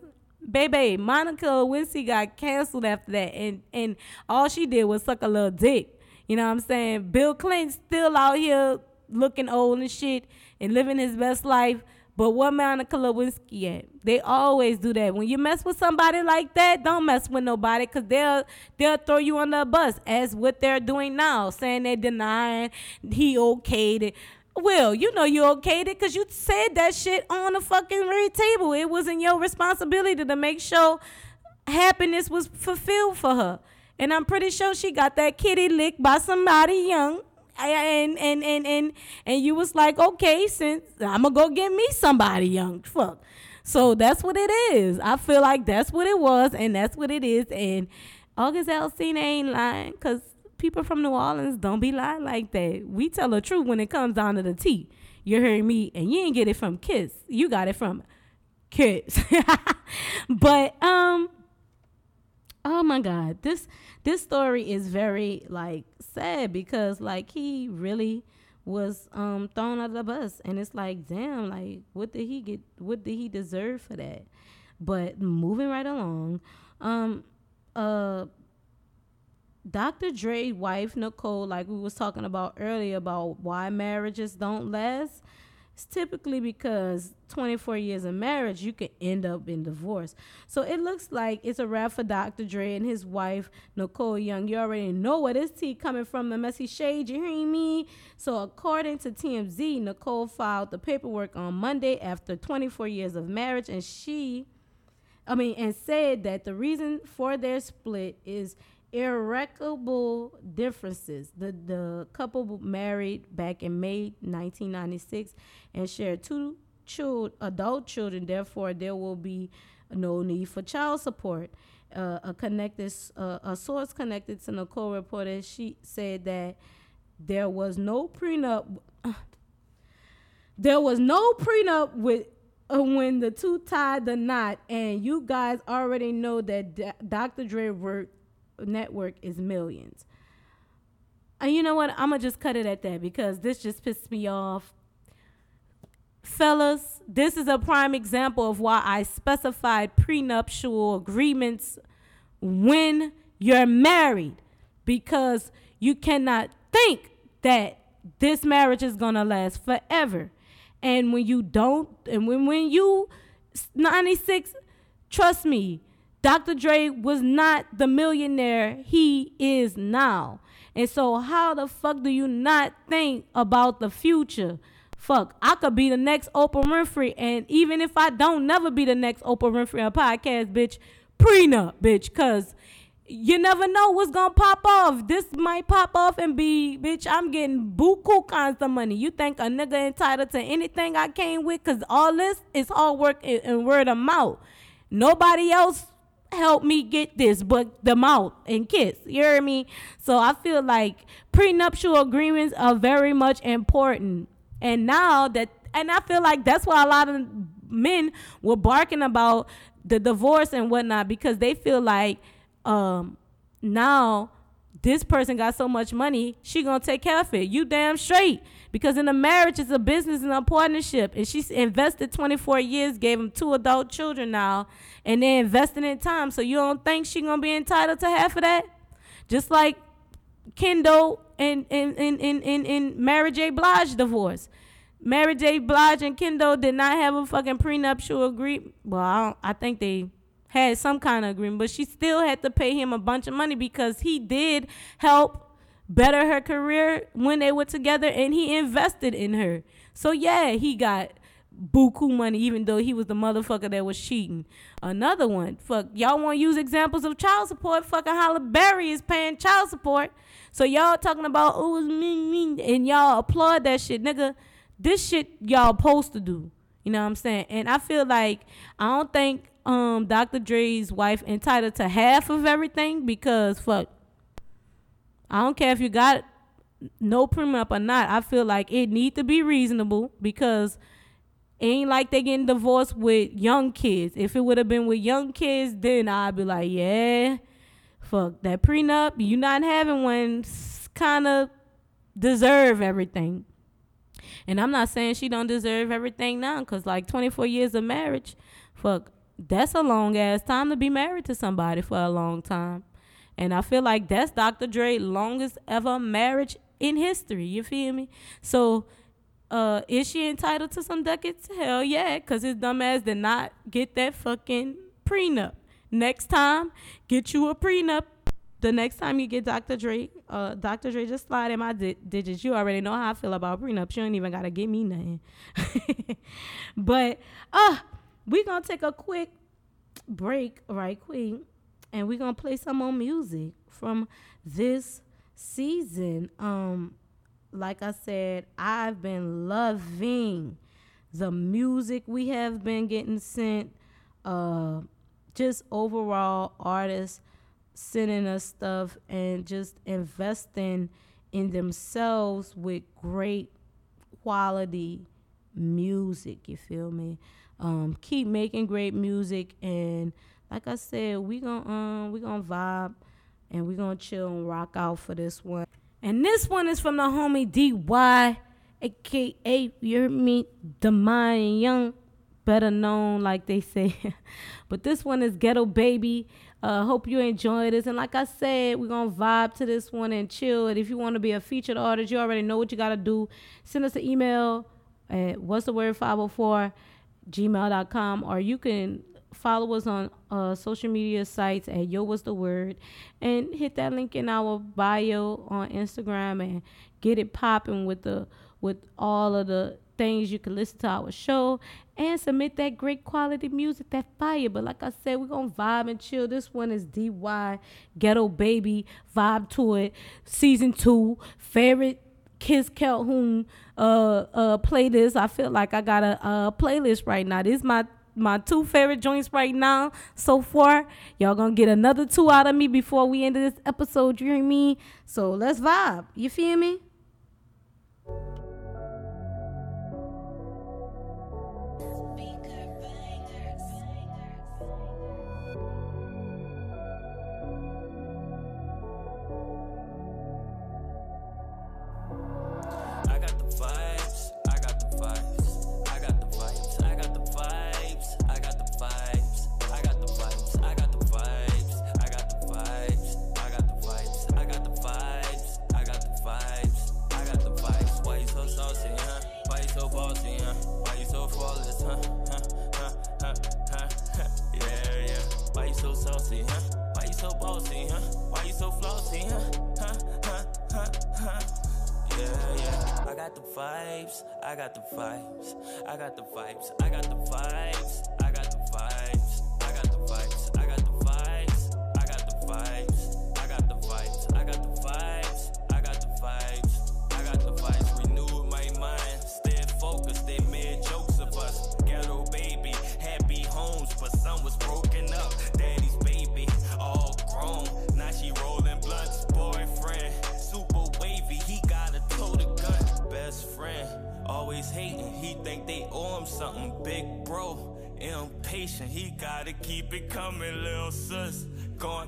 Baby, Monica Lewinsky got canceled after that, and and all she did was suck a little dick. You know what I'm saying? Bill Clinton still out here looking old and shit and living his best life. But what Monica Lewinsky at? They always do that. When you mess with somebody like that, don't mess with nobody because they'll they'll throw you under a bus as what they're doing now, saying they're denying he okayed it. Will, you know you okayed it because you said that shit on the fucking red table. It wasn't your responsibility to make sure happiness was fulfilled for her. And I'm pretty sure she got that kitty licked by somebody young. And and and and and you was like, okay, since I'm gonna go get me somebody young. Fuck. So that's what it is. I feel like that's what it was, and that's what it is. And August Alsina ain't lying, cause people from New Orleans don't be lying like that. We tell the truth when it comes down to the tea. You heard me, and you ain't get it from Kiss. You got it from Kiss. [LAUGHS] but um, oh my God, this this story is very like sad because like he really was um thrown out of the bus, and it's like damn, like what did he get? What did he deserve for that? But moving right along, um, uh Dr. Dre wife Nicole, like we was talking about earlier about why marriages don't last, it's typically because 24 years of marriage you can end up in divorce. So it looks like it's a wrap for Dr. Dre and his wife Nicole Young. You already know where this tea coming from, the messy shade. You hearing me? So according to TMZ, Nicole filed the paperwork on Monday after 24 years of marriage, and she I mean, and said that the reason for their split is irreconcilable differences. The the couple married back in May 1996 and shared two child, adult children. Therefore, there will be no need for child support. Uh, a connected uh, a source connected to Nicole reported she said that there was no prenup. [COUGHS] there was no prenup with uh, when the two tied the knot, and you guys already know that D- Dr. Dre work network is millions. And you know what? I'm gonna just cut it at that because this just pissed me off. Fellas, this is a prime example of why I specified prenuptial agreements when you're married because you cannot think that this marriage is gonna last forever. And when you don't, and when when you 96, trust me, Dr. Dre was not the millionaire he is now. And so how the fuck do you not think about the future? Fuck, I could be the next Oprah Winfrey, and even if I don't never be the next Oprah Winfrey on podcast, bitch, prenup, bitch, cause you never know what's gonna pop off. This might pop off and be, bitch, I'm getting buku kinds of money. You think a nigga entitled to anything I came with? Cause all this is hard work and word of mouth. Nobody else helped me get this but the mouth and kiss. You hear me? So I feel like prenuptial agreements are very much important. And now that and I feel like that's why a lot of men were barking about the divorce and whatnot because they feel like um now this person got so much money, she gonna take care of it. You damn straight. Because in a marriage, it's a business and a partnership. And she's invested 24 years, gave him two adult children now, and they're investing in time. So you don't think she gonna be entitled to half of that? Just like Kendu and and and and, and, and Mary J. Blige divorce. Mary J. Blige and Kendu did not have a fucking prenuptial agreement. Well, I, I think they had some kind of agreement, but she still had to pay him a bunch of money because he did help better her career when they were together and he invested in her. So yeah, he got buku money even though he was the motherfucker that was cheating. Another one, fuck, y'all want to use examples of child support? Fucking Halle Berry is paying child support. So y'all talking about oh it's me me and y'all applaud that shit, nigga. This shit y'all supposed to do. You know what I'm saying? And I feel like I don't think um Dr. Dre's wife entitled to half of everything because fuck I don't care if you got no prenup or not. I feel like it need to be reasonable because ain't like they getting divorced with young kids. If it would have been with young kids, then I'd be like, yeah, fuck that prenup. You not having one kind of deserve everything. And I'm not saying she don't deserve everything now, cause like 24 years of marriage, fuck, that's a long ass time to be married to somebody for a long time. And I feel like that's Dr. Dre longest ever marriage in history. You feel me? So uh, is she entitled to some ducats? Hell yeah, because his dumb ass did not get that fucking prenup. Next time, get you a prenup. The next time you get Dr. Dre, uh, Dr. Dre just slide in my di- digits. You already know how I feel about prenups. You don't even gotta give me nothing. [LAUGHS] but uh, we gonna take a quick break right quick and we're gonna play some more music from this season. Um, like I said, I've been loving the music we have been getting sent. Uh, just overall artists sending us stuff and just investing in themselves with great quality music. You feel me? Um, keep making great music and like I said, we gonna um we gonna vibe and we gonna chill and rock out for this one. And this one is from the homie DY, aka you heard me, Demine Young, better known like they say. [LAUGHS] but this one is Ghetto Baby. Uh, hope you enjoy this. And like I said, we're gonna vibe to this one and chill. And if you want to be a featured artist, you already know what you gotta do. Send us an email at what's the word 504 gmail.com or you can follow us on uh, social media sites at Yo What's the Word and hit that link in our bio on Instagram and get it popping with the with all of the things you can listen to our show and submit that great quality music, that fire. But like I said, we're gonna vibe and chill. This one is DY Ghetto Baby vibe to it. Season two, favorite Kiss Calhoun uh uh playlist. I feel like I got a uh playlist right now. This is my my two favorite joints right now so far. Y'all gonna get another two out of me before we end this episode. You hear me? So let's vibe. You feel me? Gotta keep it coming, little sis. Going.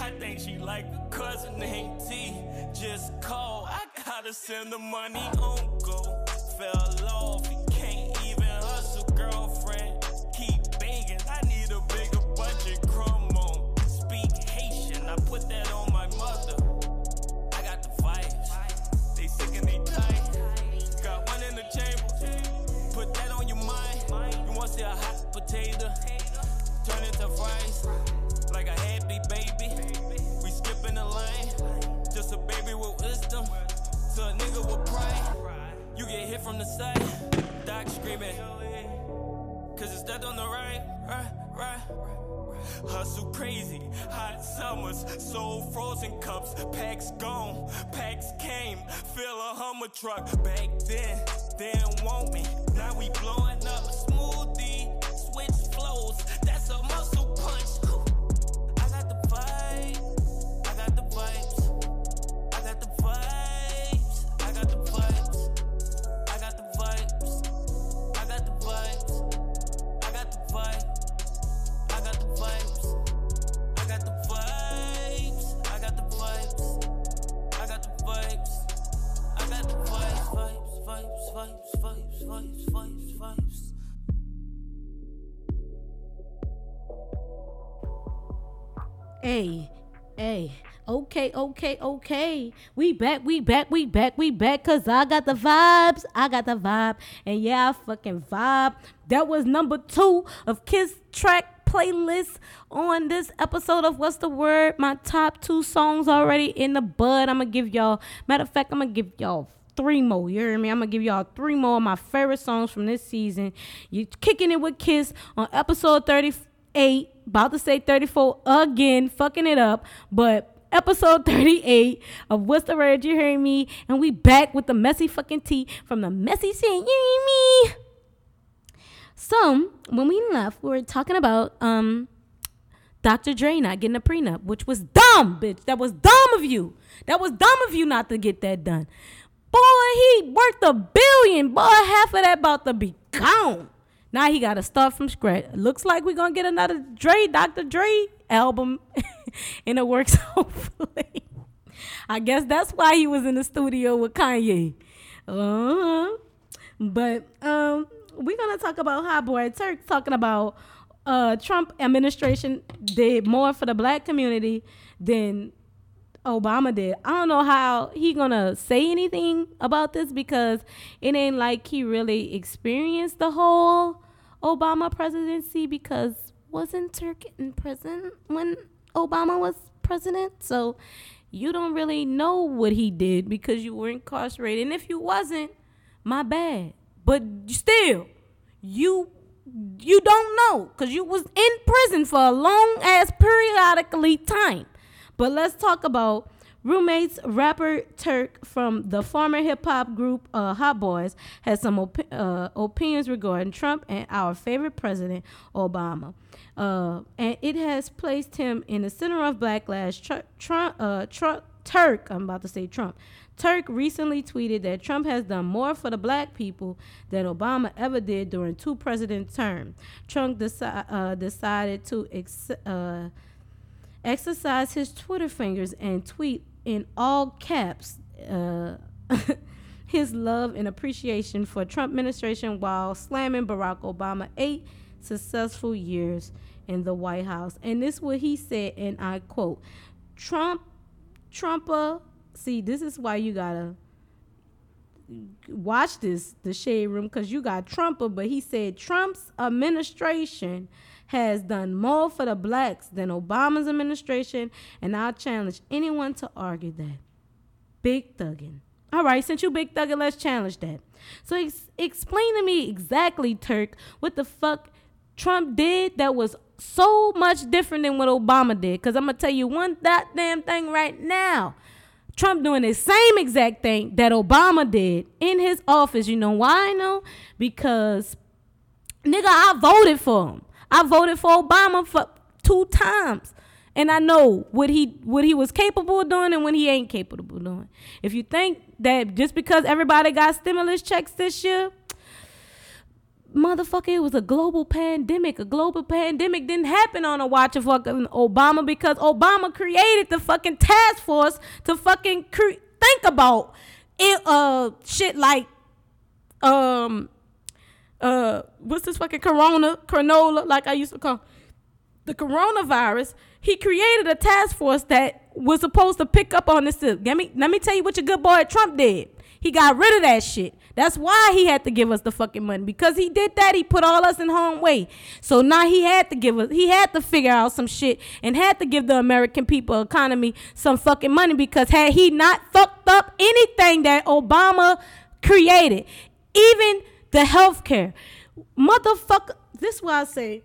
I think she like a cousin named T. Just call. I gotta send the money on go. Fell off. From the side. Doc screaming. Cause it's death on the right, right, right. Hustle crazy, hot summers, sold frozen cups, packs gone, packs came, fill a Hummer truck. Back then, they didn't want me. Now we blowing up smoothie, switch flows. That's a muscle Hey, hey. Okay, okay, okay. We back, we back, we back, we back. Cause I got the vibes. I got the vibe. And yeah, I fucking vibe. That was number two of Kiss track playlist on this episode of What's the Word? My top two songs already in the bud. I'm gonna give y'all, matter of fact, I'm gonna give y'all three more. You hear me? I'm gonna give y'all three more of my favorite songs from this season. You kicking it with Kiss on episode 38. About to say 34 again, fucking it up. But episode [LAUGHS] 38 of What's the Word? You hearing me? And we back with the messy fucking tea from the messy scene. You hear me? So when we left, we were talking about um Dr. Dre not getting a prenup, which was dumb, bitch. That was dumb of you. That was dumb of you not to get that done. Boy, he worth a billion. Boy, half of that about to be gone. Now he got to start from scratch. Looks like we're gonna get another Dre, Dr. Dre album [LAUGHS] in the works, [LAUGHS] hopefully. I guess that's why he was in the studio with Kanye. Uh-huh. But um, we're gonna talk about Hot Boy Turk talking about uh Trump administration did more for the black community than Obama did. I don't know how he gonna say anything about this because it ain't like he really experienced the whole Obama presidency because wasn't Turk in prison when Obama was president? So you don't really know what he did because you were incarcerated. And if you wasn't, my bad. but still, you you don't know because you was in prison for a long ass periodically time. But let's talk about roommates. Rapper Turk from the former hip hop group uh, Hot Boys has some op- uh, opinions regarding Trump and our favorite president Obama, uh, and it has placed him in the center of backlash. Tr- uh, Turk, I'm about to say Trump. Turk recently tweeted that Trump has done more for the black people than Obama ever did during two president terms. Trump deci- uh, decided to ex- uh, exercise his Twitter fingers and tweet in all caps uh, [LAUGHS] his love and appreciation for Trump administration while slamming Barack Obama eight successful years in the White House. And this is what he said, and I quote, Trump, Trumper, see, this is why you gotta watch this, the shade room, because you got Trumper, but he said Trump's administration has done more for the blacks than Obama's administration, and I challenge anyone to argue that. Big thuggin'. All right, since you big thuggin', let's challenge that. So ex- explain to me exactly, Turk, what the fuck Trump did that was so much different than what Obama did. Because I'm going to tell you one that damn thing right now. Trump doing the same exact thing that Obama did in his office. You know why I know? Because, nigga, I voted for him. I voted for Obama for two times. And I know what he what he was capable of doing and what he ain't capable of doing. If you think that just because everybody got stimulus checks this year, motherfucker, it was a global pandemic. A global pandemic didn't happen on a watch of fucking Obama because Obama created the fucking task force to fucking cre- think about it. Uh, shit like, um, uh, what's this fucking corona, coronola, like I used to call the coronavirus. He created a task force that was supposed to pick up on this. Let me let me tell you what your good boy Trump did. He got rid of that shit. That's why he had to give us the fucking money. Because he did that, he put all us in harm way. So now he had to give us, he had to figure out some shit and had to give the American people economy some fucking money because had he not fucked up anything that Obama created, even the health care, motherfucker, this is why I say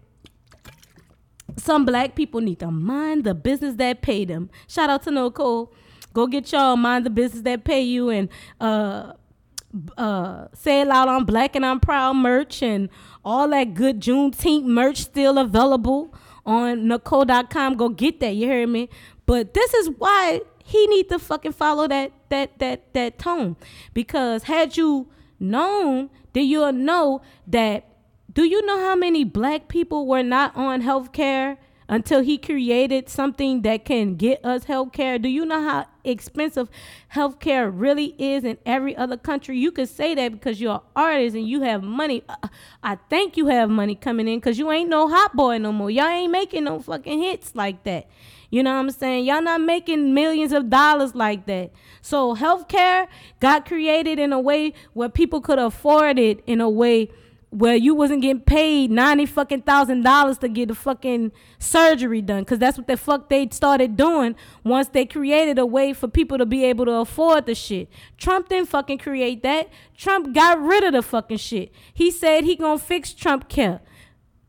some black people need to mind the business that pay them. Shout out to Nicole. Go get y'all mind the business that pay you and uh uh say it loud on black and I'm proud merch and all that good Juneteenth merch still available on Nicole.com. Go get that, you hear me? But this is why he need to fucking follow that that that that tone. Because had you known, then you'll know that do you know how many black people were not on health care until he created something that can get us health care? Do you know how expensive health care really is in every other country? You could say that because you're an artist and you have money. I think you have money coming in because you ain't no hot boy no more. Y'all ain't making no fucking hits like that. You know what I'm saying? Y'all not making millions of dollars like that. So healthcare got created in a way where people could afford it in a way where you wasn't getting paid ninety fucking thousand dollars to get a fucking surgery done, cause that's what the fuck they started doing once they created a way for people to be able to afford the shit. Trump didn't fucking create that. Trump got rid of the fucking shit. He said he gonna fix Trump care.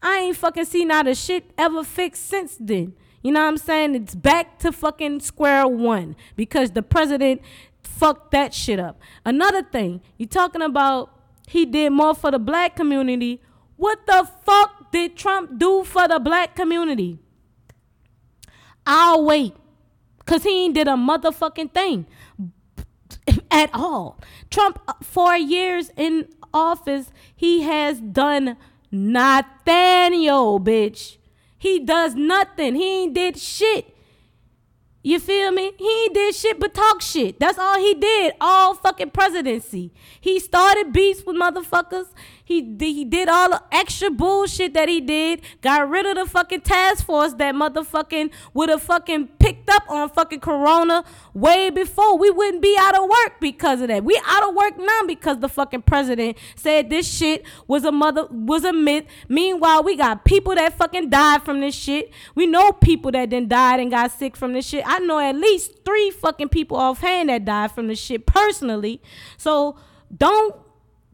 I ain't fucking seen not a shit ever fixed since then. You know what I'm saying? It's back to fucking square one because the president fucked that shit up. Another thing, you talking about he did more for the black community. What the fuck did Trump do for the black community? I'll wait. Cause he ain't did a motherfucking thing at all. Trump, uh, four years in office, he has done Nathaniel, bitch. He does nothing. He ain't did shit. You feel me? He ain't did shit but talk shit. That's all he did all fucking presidency. He started beefs with motherfuckers. He, he did all the extra bullshit that he did. Got rid of the fucking task force that motherfucking would have fucking picked up on fucking corona way before. We wouldn't be out of work because of that. We out of work now because the fucking president said this shit was a mother was a myth. Meanwhile, we got people that fucking died from this shit. We know people that then died and got sick from this shit. I know at least three fucking people offhand that died from this shit personally. So don't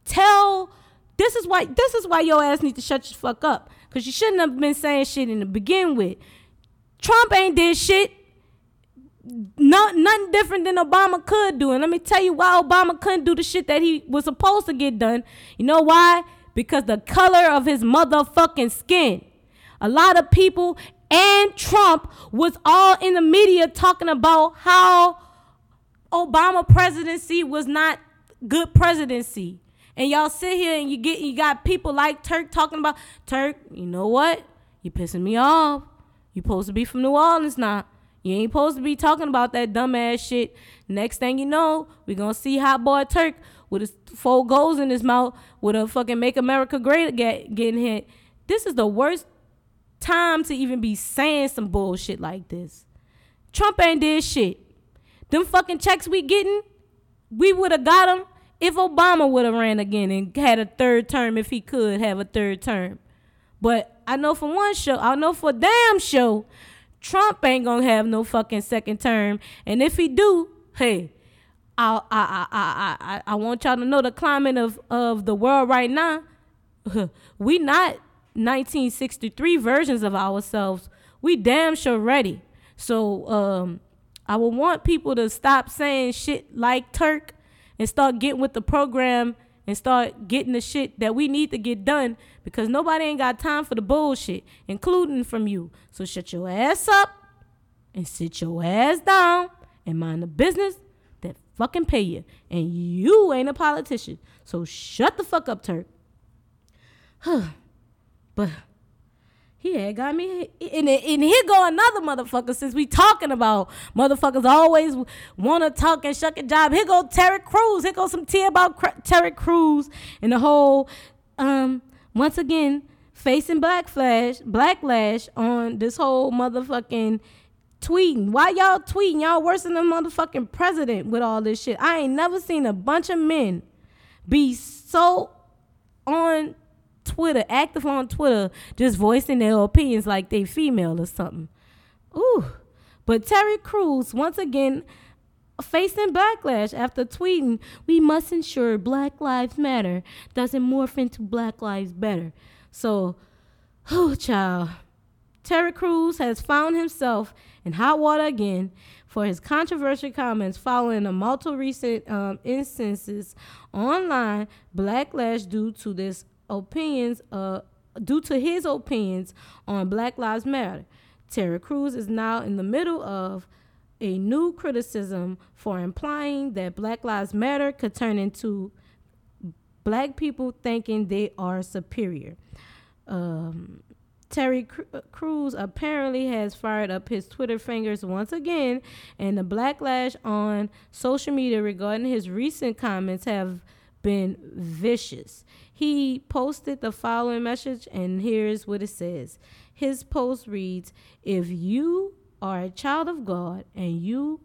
tell This is why this is why your ass need to shut your fuck up. Cause you shouldn't have been saying shit in the begin with. Trump ain't did shit. Not nothing different than Obama could do. And let me tell you why Obama couldn't do the shit that he was supposed to get done. You know why? Because the color of his motherfucking skin. A lot of people and Trump was all in the media talking about how Obama presidency was not good presidency. And y'all sit here and you get you got people like Turk talking about Turk, you know what? You pissing me off. You supposed to be from New Orleans now. You ain't supposed to be talking about that dumbass shit. Next thing you know, we gonna see hot boy Turk with his four goals in his mouth with a fucking make America great get, getting hit. This is the worst time to even be saying some bullshit like this. Trump ain't did shit. Them fucking checks we getting, we would have got them if Obama would have ran again and had a third term if he could have a third term. But I know for one show, I know for damn show, Trump ain't gonna have no fucking second term. And if he do, hey, I I I I I, I want y'all to know the climate of of the world right now. [LAUGHS] we not 1963 versions of ourselves. We damn sure ready. So um, I would want people to stop saying shit like Turk and start getting with the program and start getting the shit that we need to get done because nobody ain't got time for the bullshit, including from you. So shut your ass up and sit your ass down and mind the business that fucking pay you. And you ain't a politician. So shut the fuck up, Turk. Huh [SIGHS] but he had got me and, and here go another motherfucker since we talking about. Motherfuckers always want to talk and shuck a job here go terry crews. Here go some tea about terry crews and the whole um once again facing black flash blacklash on this whole motherfucking tweeting. Why y'all tweeting? Y'all worse than the motherfucking president with all this shit. I ain't never seen a bunch of men be so on Twitter, active on Twitter, just voicing their opinions like they female or something. Ooh. But Terry Crews, once again, facing backlash after tweeting, we must ensure Black Lives Matter doesn't morph into Black Lives Better. So, oh, child. Terry Crews has found himself in hot water again for his controversial comments following a multiple recent um, instances online backlash due to this opinions uh, due to his opinions on Black Lives Matter. Terry Crews is now in the middle of a new criticism for implying that Black Lives Matter could turn into black people thinking they are superior. Um, Terry Crews apparently has fired up his Twitter fingers once again, and the backlash on social media regarding his recent comments have been vicious. He posted the following message, and here's what it says. His post reads If you are a child of God and you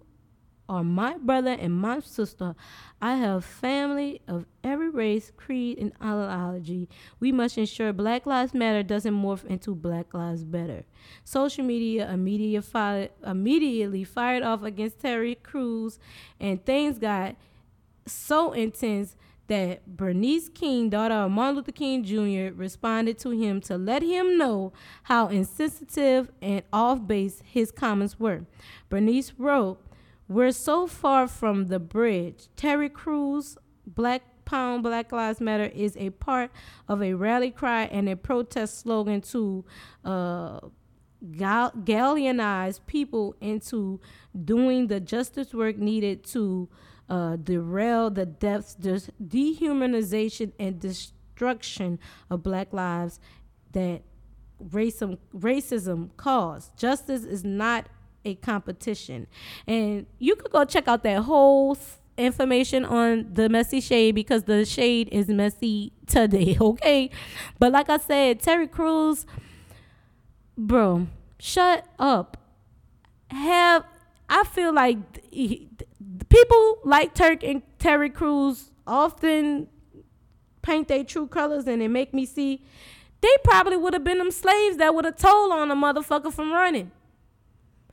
are my brother and my sister, I have family of every race, creed, and ideology. We must ensure Black Lives Matter doesn't morph into Black Lives Better. Social media immediately fired, immediately fired off against Terry Crews, and things got so intense that Bernice King, daughter of Martin Luther King Jr., responded to him to let him know how insensitive and off base his comments were. Bernice wrote, We're so far from the bridge. Terry Crews, Black Pound Black Lives Matter is a part of a rally cry and a protest slogan to uh, gal- galvanize people into doing the justice work needed to uh, derail the depths, de- dehumanization, and destruction of Black lives that racism racism caused. Justice is not a competition, and you could go check out that whole information on the messy shade because the shade is messy today. [LAUGHS] Okay, but like I said, Terry Crews, bro, shut up. Have I feel like people like Turk and Terry Crews often paint their true colors and they make me see they probably would have been them slaves that would have told on a motherfucker from running.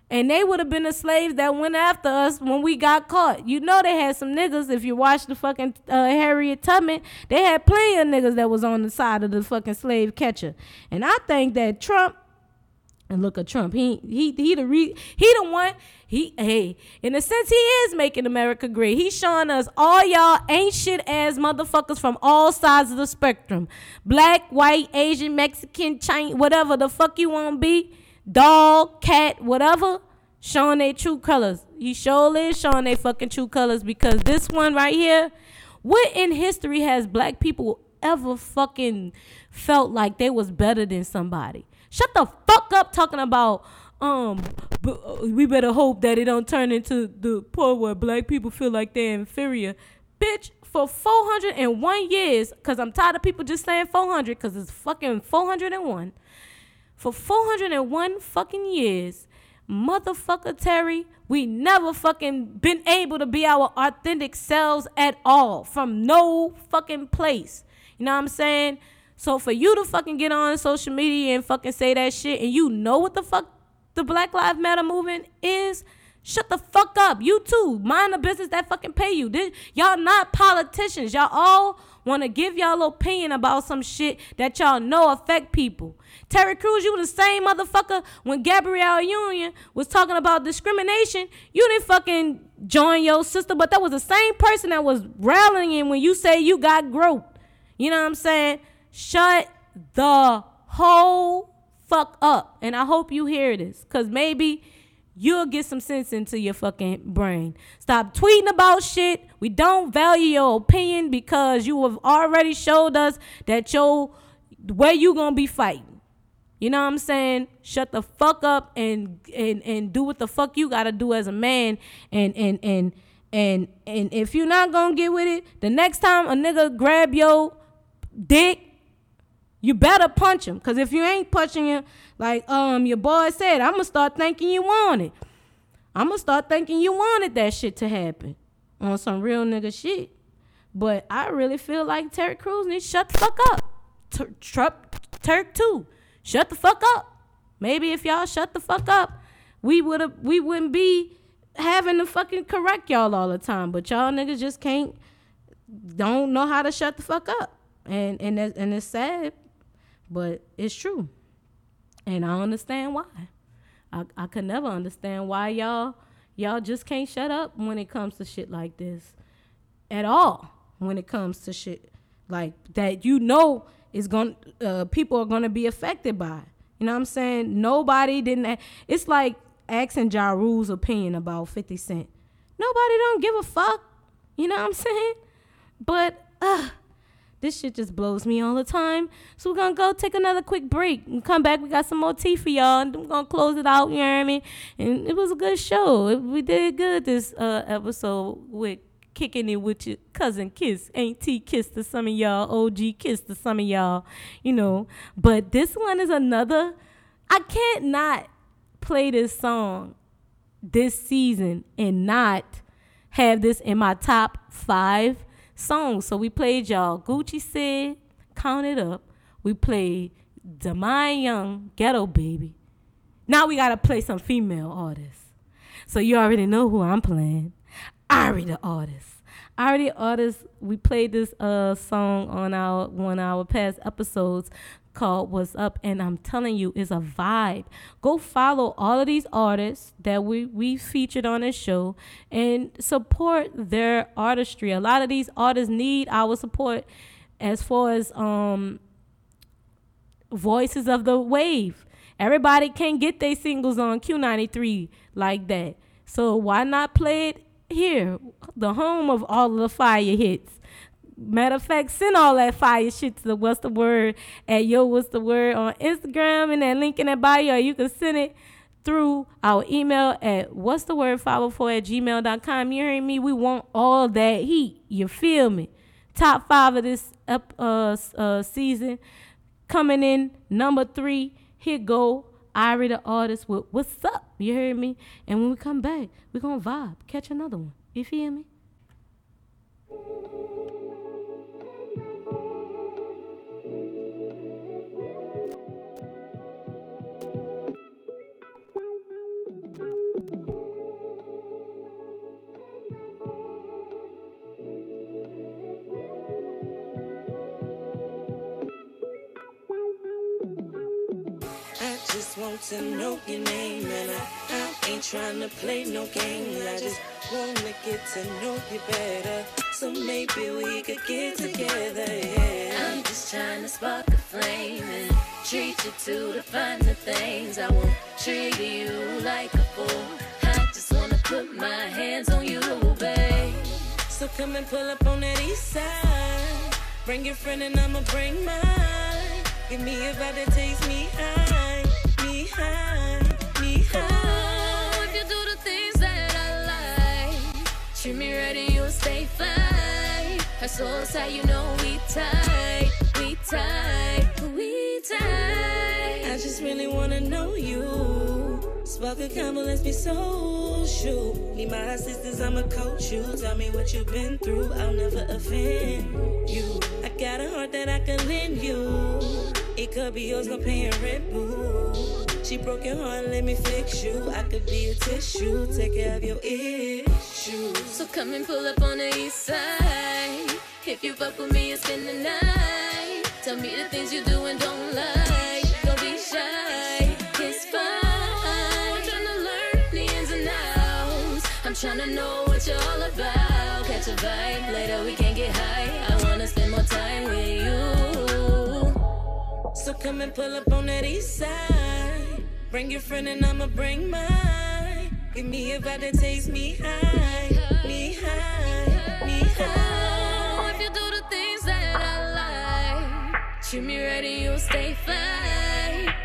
And they would have been the slaves that went after us when we got caught. You know they had some niggas. If you watch the fucking uh, Harriet Tubman, they had plenty of niggas that was on the side of the fucking slave catcher. And I think that Trump and look at Trump. He he he the re, he the one. He hey, in a sense, he is making America great. He's showing us all y'all ain't shit ass motherfuckers from all sides of the spectrum. Black, white, Asian, Mexican, Chinese, whatever the fuck you want to be. Dog, cat, whatever. Showing their true colors. He sure is showing their fucking true colors because this one right here, what in history has black people ever fucking felt like they was better than somebody? Shut the fuck up talking about um uh, we better hope that it don't turn into the part where black people feel like they're inferior. Bitch, for 401 years, cause I'm tired of people just saying 400, cause it's fucking 401. For 401 fucking years, motherfucker Terry, we never fucking been able to be our authentic selves at all from no fucking place. You know what I'm saying? So for you to fucking get on social media and fucking say that shit and you know what the fuck the Black Lives Matter movement is, shut the fuck up. You too. Mind the business that fucking pay you. This, y'all not politicians. Y'all all want to give y'all opinion about some shit that y'all know affect people. Terry Crews, you the same motherfucker when Gabrielle Union was talking about discrimination. You didn't fucking join your sister, but that was the same person that was rallying in when you say you got groped. You know what I'm saying? Shut the whole fuck up. And I hope you hear this. Cause maybe you'll get some sense into your fucking brain. Stop tweeting about shit. We don't value your opinion because you have already showed us that your where you gonna be fighting. You know what I'm saying? Shut the fuck up and and and do what the fuck you gotta do as a man. And and and and and if you're not gonna get with it, the next time a nigga grab your dick, you better punch him. Cause if you ain't punching him, like um your boy said, I'ma start thinking you want it. I'ma start thinking you wanted that shit to happen on some real nigga shit. But I really feel like Terry Crews needs shut the fuck up. Trump, Turk too. Shut the fuck up. Maybe if y'all shut the fuck up, we would have we wouldn't be having to fucking correct y'all all the time. But y'all niggas just can't don't know how to shut the fuck up. And and and it's sad, but it's true. And I understand why. I I could never understand why y'all y'all just can't shut up when it comes to shit like this at all when it comes to shit like that you know is going uh, people are going to be affected by. You know what i'm saying? Nobody didn't it's like asking ja rule's opinion about 50 cent. Nobody don't give a fuck. You know what i'm [LAUGHS] saying? But uh this shit just blows me all the time. So we're gonna go take another quick break and come back. We got some more tea for y'all, and we're gonna close it out. You know what I mean? And it was a good show. We did good this uh, episode with kicking it with your cousin Kiss, Ain't T Kiss to some of y'all, OG Kiss to some of y'all, you know. But this one is another. I can't not play this song this season and not have this in my top five songs. So we played y'all Gucci Sid, Count It Up. We played Demai Young, Ghetto Baby. Now we gotta play some female artists. So you already know who I'm playing. Ari the artist. Ari the artist, we played this uh song on our one of our past episodes called What's Up and I'm telling you it's a vibe. Go follow all of these artists that we we featured on this show and support their artistry. A lot of these artists need our support as far as um voices of the wave. Everybody can't get their singles on Q93 like that. So why not play it here, the home of all of the fire hits? Matter of fact, send all that fire shit to the What's the Word at Yo What's the Word on Instagram and that link in that bio. You can send it through our email at what's the word 504 at gmail.com. You hearing me? We want all that heat. You feel me? Top five of this ep- uh, uh, season. Coming in number three, here go Irie the artist with What's Up? You heard me? And when we come back, we're going to vibe. Catch another one. You feel me? Want to know your name, and I, I ain't trying to play no games. I just wanna get to know you better, so maybe we could get together. Yeah. I'm just trying to spark a flame and treat you to the finer things. I won't treat you like a fool. I just wanna put my hands on you, babe. So come and pull up on that east side. Bring your friend and I'ma bring mine. Give me a vibe that takes me high, Her soul's you know we we we. I just really wanna know you. Spark a combo, let's be social. Need my assistance, I'ma coach you. Tell me what you've been through, I'll never offend you. I got a heart that I can lend you. It could be yours, no paying rent, boo. She broke your heart, let me fix you. I could be a tissue, take care of your issues. So come and pull up on the east side. If you fuck with me, spend the night. Tell me the things you do and don't like. Don't be shy, it's fine. I'm Tryna learn the ins and outs. I'm tryna know what you're all about. Catch a vibe, later we can get high. I wanna spend more time with you. So come and pull up on that east side. Bring your friend and I'ma bring mine. Give me a vibe that takes me high, me high, me Oh, high. if you do the things that I like, treat me and you'll stay fly.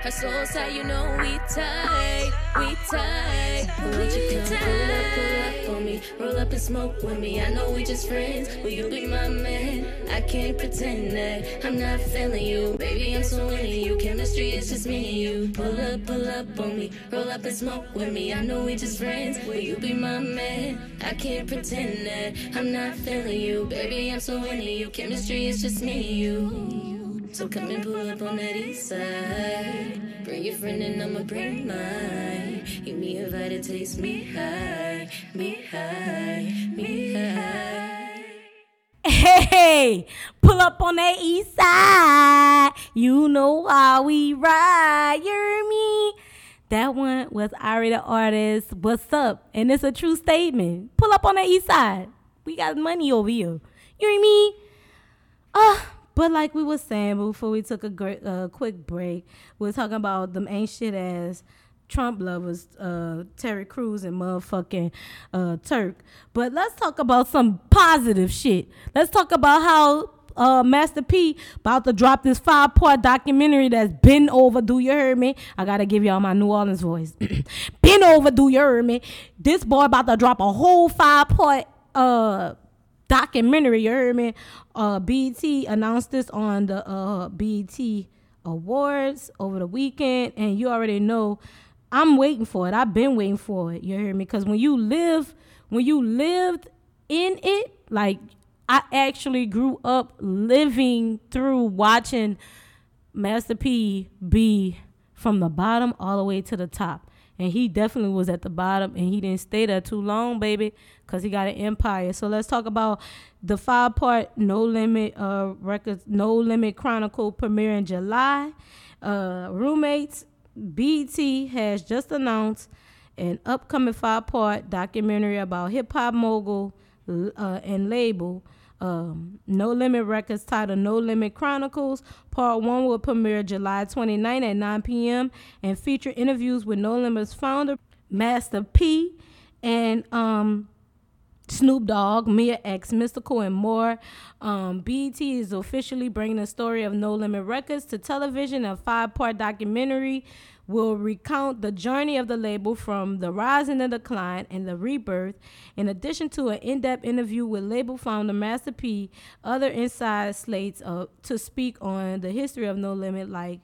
Her soul's how you know we tight, we tight, Would you come pull up, pull up on me, roll up and smoke with me? I know we just friends, will you be my man? I can't pretend that I'm not feeling you, baby. I'm so into you. Chemistry is just me and you. Pull up, pull up on me, roll up and smoke with me. I know we just friends, will you be my man? I can't pretend that I'm not feeling you, baby. I'm so into you. Chemistry is just me and you. So come and pull up on that east side. Bring your friend and I'ma bring mine. Give me that takes me high, me high, me high. Hey, pull up on that east side. You know how we ride. You hear me? That one was Ari the artist. What's up? And it's a true statement. Pull up on the east side. We got money over here. You hear me? Uh, but like we was saying before we took a great, uh, quick break, we was talking about them ain't shit ass Trump lovers, uh, Terry Crews and motherfucking uh, Turk. But let's talk about some positive shit. Let's talk about how uh, Master P about to drop this five part documentary that's been overdue. You heard me? I gotta give y'all my New Orleans voice. [CLEARS THROAT] been overdue. You heard me? This boy about to drop a whole five part uh documentary. You heard me? Uh, BET announced this on the uh, BET Awards over the weekend, and you already know I'm waiting for it. I've been waiting for it. You hear me? Because when you live, when you lived in it, like I actually grew up living through watching Master P be from the bottom all the way to the top. And he definitely was at the bottom and he didn't stay there too long, baby, because he got an empire. So let's talk about the five part No Limit uh records, No Limit Chronicle premiere in July. Uh roommates, BT has just announced an upcoming five part documentary about hip hop mogul uh, and label um, No Limit Records titled No Limit Chronicles. Part 1 will premiere July 29 at 9 p.m. and feature interviews with No Limit's founder, Master P, and um, Snoop Dogg, Mia X, Mystikal, and more. Um, BET is officially bringing the story of No Limit Records to television. A five part documentary will recount the journey of the label from the rise and the decline and the rebirth, in addition to an in depth interview with label founder Master P, other inside slates uh, to speak on the history of No Limit, like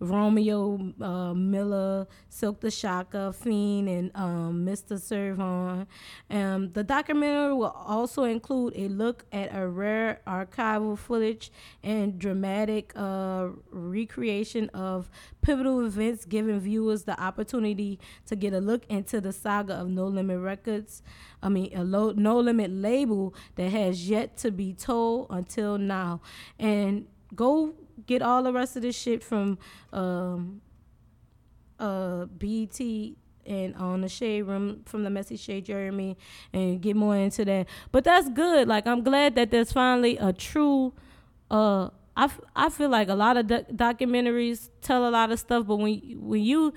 Romeo uh, Miller, Silkk the Shocker, Fiend, and um, Mr. Serv-On. Um, the documentary will also include a look at a rare archival footage and dramatic uh, recreation of pivotal events, giving viewers the opportunity to get a look into the saga of No Limit Records. I mean, a No Limit label that has yet to be told until now. And go get all the rest of this shit from um uh BT and on the shade room from the messy shade Jeremy and get more into that. But that's good. Like I'm glad that there's finally a true uh I, f- I feel like a lot of doc- documentaries tell a lot of stuff, but when when you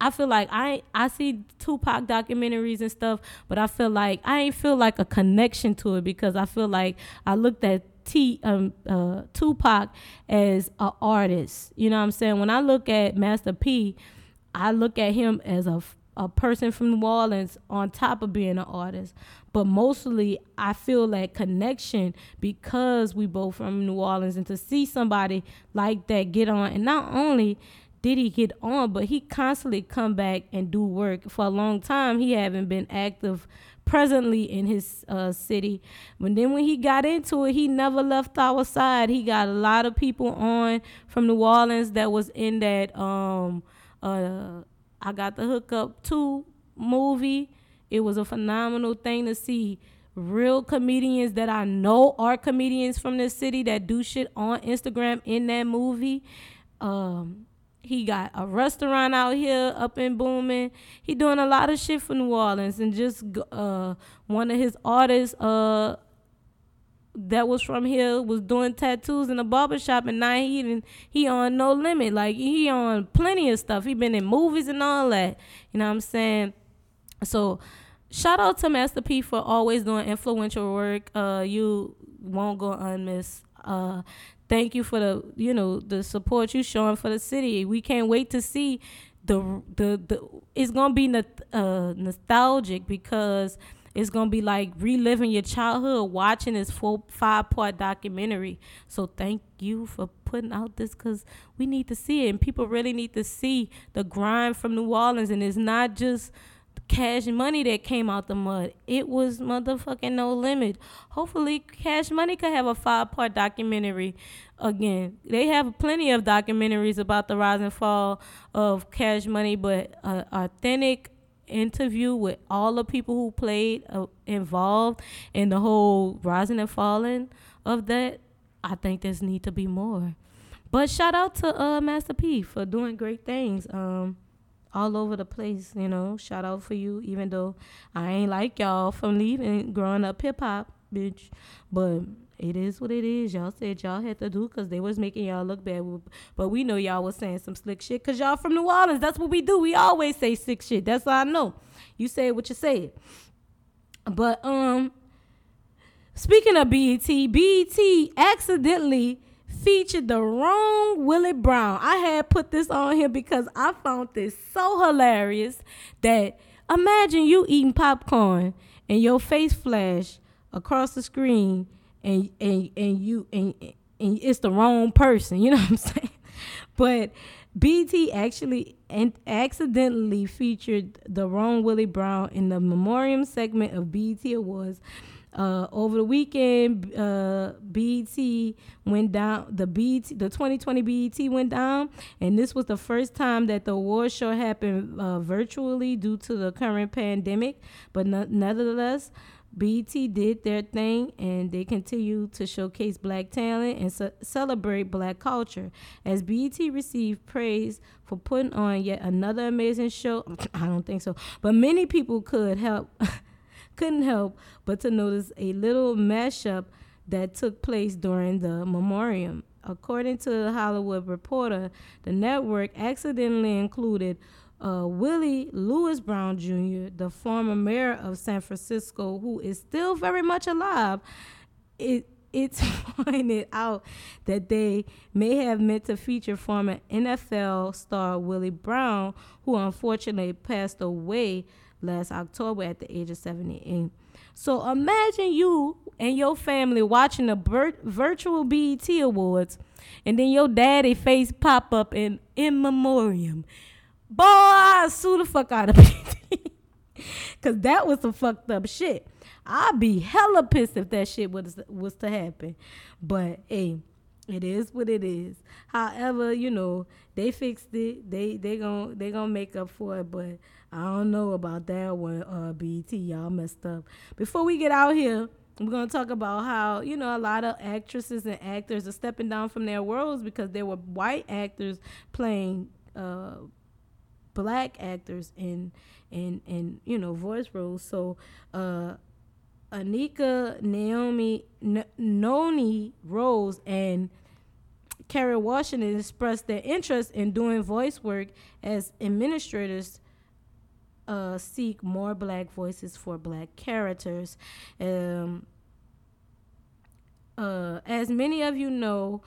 I feel like I I see Tupac documentaries and stuff, but I feel like I ain't feel like a connection to it because I feel like I looked at T um uh Tupac as a artist. You know what I'm saying? When I look at Master P, I look at him as a a person from New Orleans on top of being an artist. But mostly I feel that connection because we both from New Orleans and to see somebody like that get on and not only did he get on, but he constantly come back and do work. For a long time, he haven't been active presently in his uh, city. But then when he got into it, he never left our side. He got a lot of people on from New Orleans that was in that um uh I got the hookup two movie. It was a phenomenal thing to see real comedians that I know are comedians from this city that do shit on Instagram in that movie. Um, he got a restaurant out here up in Booming. He doing a lot of shit for New Orleans and just uh one of his artists uh that was from here was doing tattoos in a barbershop and now he even, he on no limit. Like he on plenty of stuff. He been in movies and all that. You know what I'm saying? So shout out to Master P for always doing influential work. Uh you won't go unmissed. Uh thank you for the you know the support you showing for the city. We can't wait to see the the the it's gonna be uh, nostalgic because it's gonna be like reliving your childhood watching this four five part documentary. So thank you for putting out this because we need to see it and people really need to see the grind from New Orleans and it's not just cash money that came out the mud. It was motherfucking no limit. Hopefully, Cash Money could have a five part documentary again. They have plenty of documentaries about the rise and fall of Cash Money, but a authentic interview with all the people who played uh, involved in the whole rising and falling of that. I think there's need to be more. But shout out to uh, Master P for doing great things. Um, all over the place, you know. Shout out for you, even though I ain't like y'all from leaving growing up hip hop, bitch. But it is what it is. Y'all said y'all had to do because they was making y'all look bad. But we know y'all was saying some slick shit because y'all from New Orleans. That's what we do. We always say sick shit. That's all I know. You say what you say. But um, speaking of BET, BET accidentally featured the wrong Willie Brown. I had put this on here because I found this so hilarious that imagine you eating popcorn and your face flash across the screen and and and you and and it's the wrong person, you know what I'm [LAUGHS] saying? But BT actually and accidentally featured the wrong Willie Brown in the memoriam segment of BT Awards. Uh, over the weekend, uh, BET went down. The BET, the 2020 BET went down, and this was the first time that the award show happened uh, virtually due to the current pandemic. But no- nevertheless, BET did their thing, and they continue to showcase black talent and ce- celebrate black culture. As BET received praise for putting on yet another amazing show, [COUGHS] I don't think so, but many people could help [LAUGHS] couldn't help but to notice a little mashup that took place during the memoriam. According to the Hollywood Reporter, the network accidentally included uh, Willie Lewis Brown Jr., the former mayor of San Francisco, who is still very much alive. It it's [LAUGHS] pointed out that they may have meant to feature former NFL star Willie Brown, who unfortunately passed away last October at the age of 78. So imagine you and your family watching the vir- virtual BET Awards, and then your daddy face pop up in in memoriam. Boy, I sue the fuck out of [LAUGHS] BET. Cause that was some fucked up shit. I'd be hella pissed if that shit was was to happen. But hey, it is what it is. However, you know, they fixed it. They they gon' they gonna make up for it, but I don't know about that one, uh BT. Y'all messed up. Before we get out here, we're gonna talk about how, you know, a lot of actresses and actors are stepping down from their roles because there were white actors playing uh black actors in in in you know voice roles. So uh, Anika Naomi N- Noni Rose and Kerry Washington expressed their interest in doing voice work as administrators uh, seek more black voices for black characters. Um, uh, as many of you know,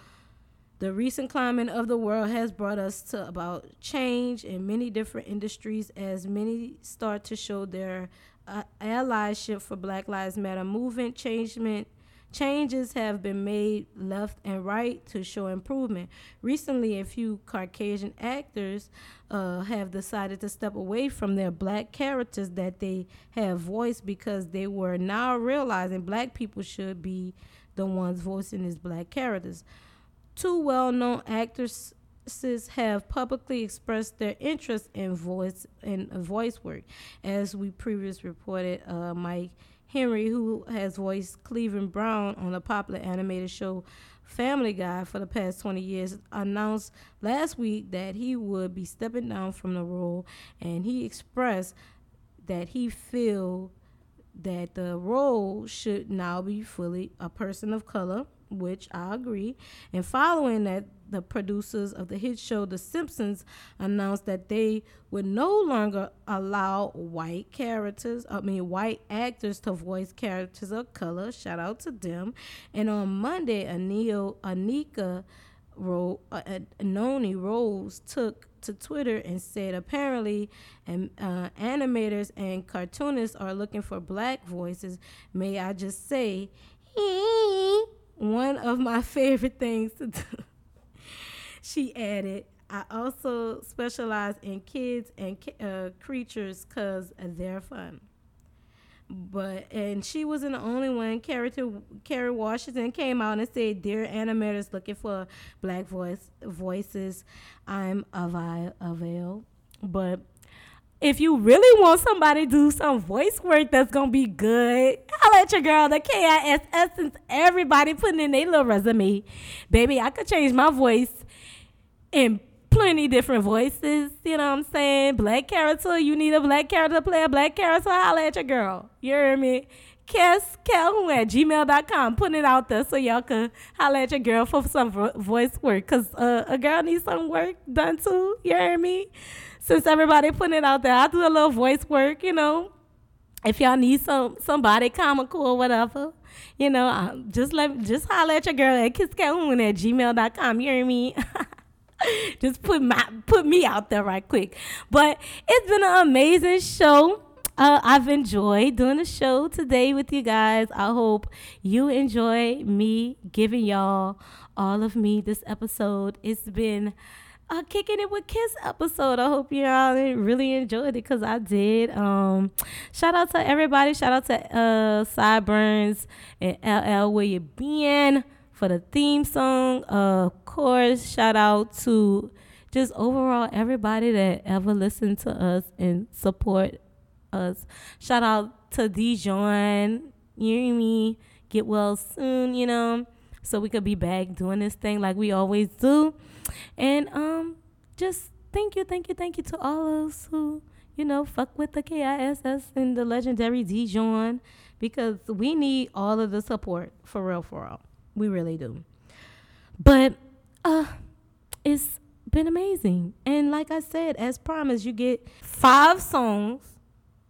the recent climate of the world has brought us to about change in many different industries as many start to show their uh, allyship for Black Lives Matter movement changement changes have been made left and right to show improvement. Recently, a few Caucasian actors uh, have decided to step away from their black characters that they have voiced because they were now realizing black people should be the ones voicing these black characters. Two well-known actors have publicly expressed their interest in voice in voice work, as we previously reported. Uh, Mike Henry, who has voiced Cleveland Brown on the popular animated show Family Guy for the past 20 years, announced last week that he would be stepping down from the role, and he expressed that he feel that the role should now be fully a person of color, which I agree. And following that, the producers of the hit show The Simpsons announced that they would no longer allow white characters, I mean white actors to voice characters of color. Shout out to them. And on Monday, Anil, Anika Ro, uh, Noni Rose took to Twitter and said apparently uh, animators and cartoonists are looking for black voices. May I just say, [LAUGHS] one of my favorite things to do. She added, I also specialize in kids and uh, creatures because they're fun. But and she wasn't the only one. Carrie Kerry Washington came out and said, "Dear animators looking for black voice voices, I'm avail avail." But if you really want somebody to do some voice work that's gonna be good, I'll let your girl, the KIS Essence, everybody putting in their little resume. Baby, I could change my voice in plenty different voices. You know what I'm saying? Black character, you need a black character play a black character, holla at your girl. You hear me? Kiss Calhoun at gmail.com. Putting it out there so y'all can holla at your girl for some vo- voice work. Because uh, a girl needs some work done too. You hear me? Since everybody putting it out there, I do a little voice work, you know. If y'all need some somebody comical or whatever, you know, uh, just let just holla at your girl at kisscalhoun at gmail.com. You hear me? [LAUGHS] [LAUGHS] just put my put me out there right quick. But it's been an amazing show. Uh, I've enjoyed doing the show today with you guys. I hope you enjoy me giving y'all all of me this episode. It's been a kicking it with Kiss episode. I hope you all really enjoyed it because I did. Um, shout out to everybody. Shout out to uh, Sideburns and LL where you been for the theme song. Of course, shout out to just overall everybody that ever listened to us and support us. Shout out to Dijon. You hear me? Get well soon, you know, so we could be back doing this thing like we always do. And um, just thank you, thank you, thank you to all of us who, you know, fuck with the KISS and the legendary Dijon because we need all of the support for real, for real. We really do. But uh it's been amazing. And like I said, as promised, you get five songs.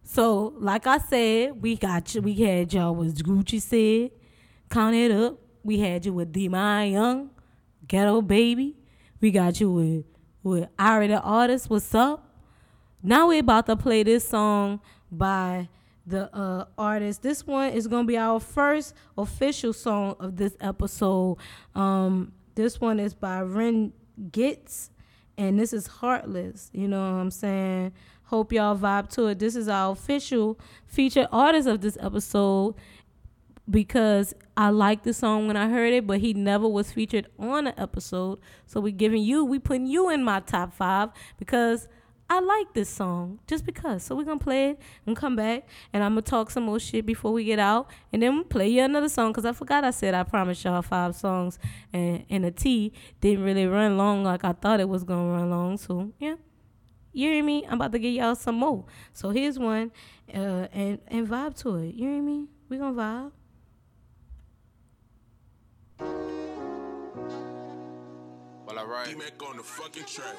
So, like I said, we got you. We had y'all with Gucci Sid, count it up. We had you with D-My Young, Ghetto Baby. We got you with with Ari the Artist. What's up? Now we about to play this song by the uh, artist. This one is gonna be our first official song of this episode. Um, this one is by Ren Gitz, and this is Heartless. You know what I'm saying? Hope y'all vibe to it. This is our official featured artist of this episode because I liked the song when I heard it, but he never was featured on an episode. So we giving you, we putting you in my top five because I like this song just because. So we're gonna play it and come back, and I'm gonna talk some more shit before we get out, and then we'll play you another song because I forgot I said I promised y'all five songs, and and the tea didn't really run long like I thought it was gonna run long. So yeah, You hear me? I'm about to give y'all some more. So here's one, uh, and and vibe to it. You hear me? We gonna vibe. Well, alright. D-Mac on the fucking track.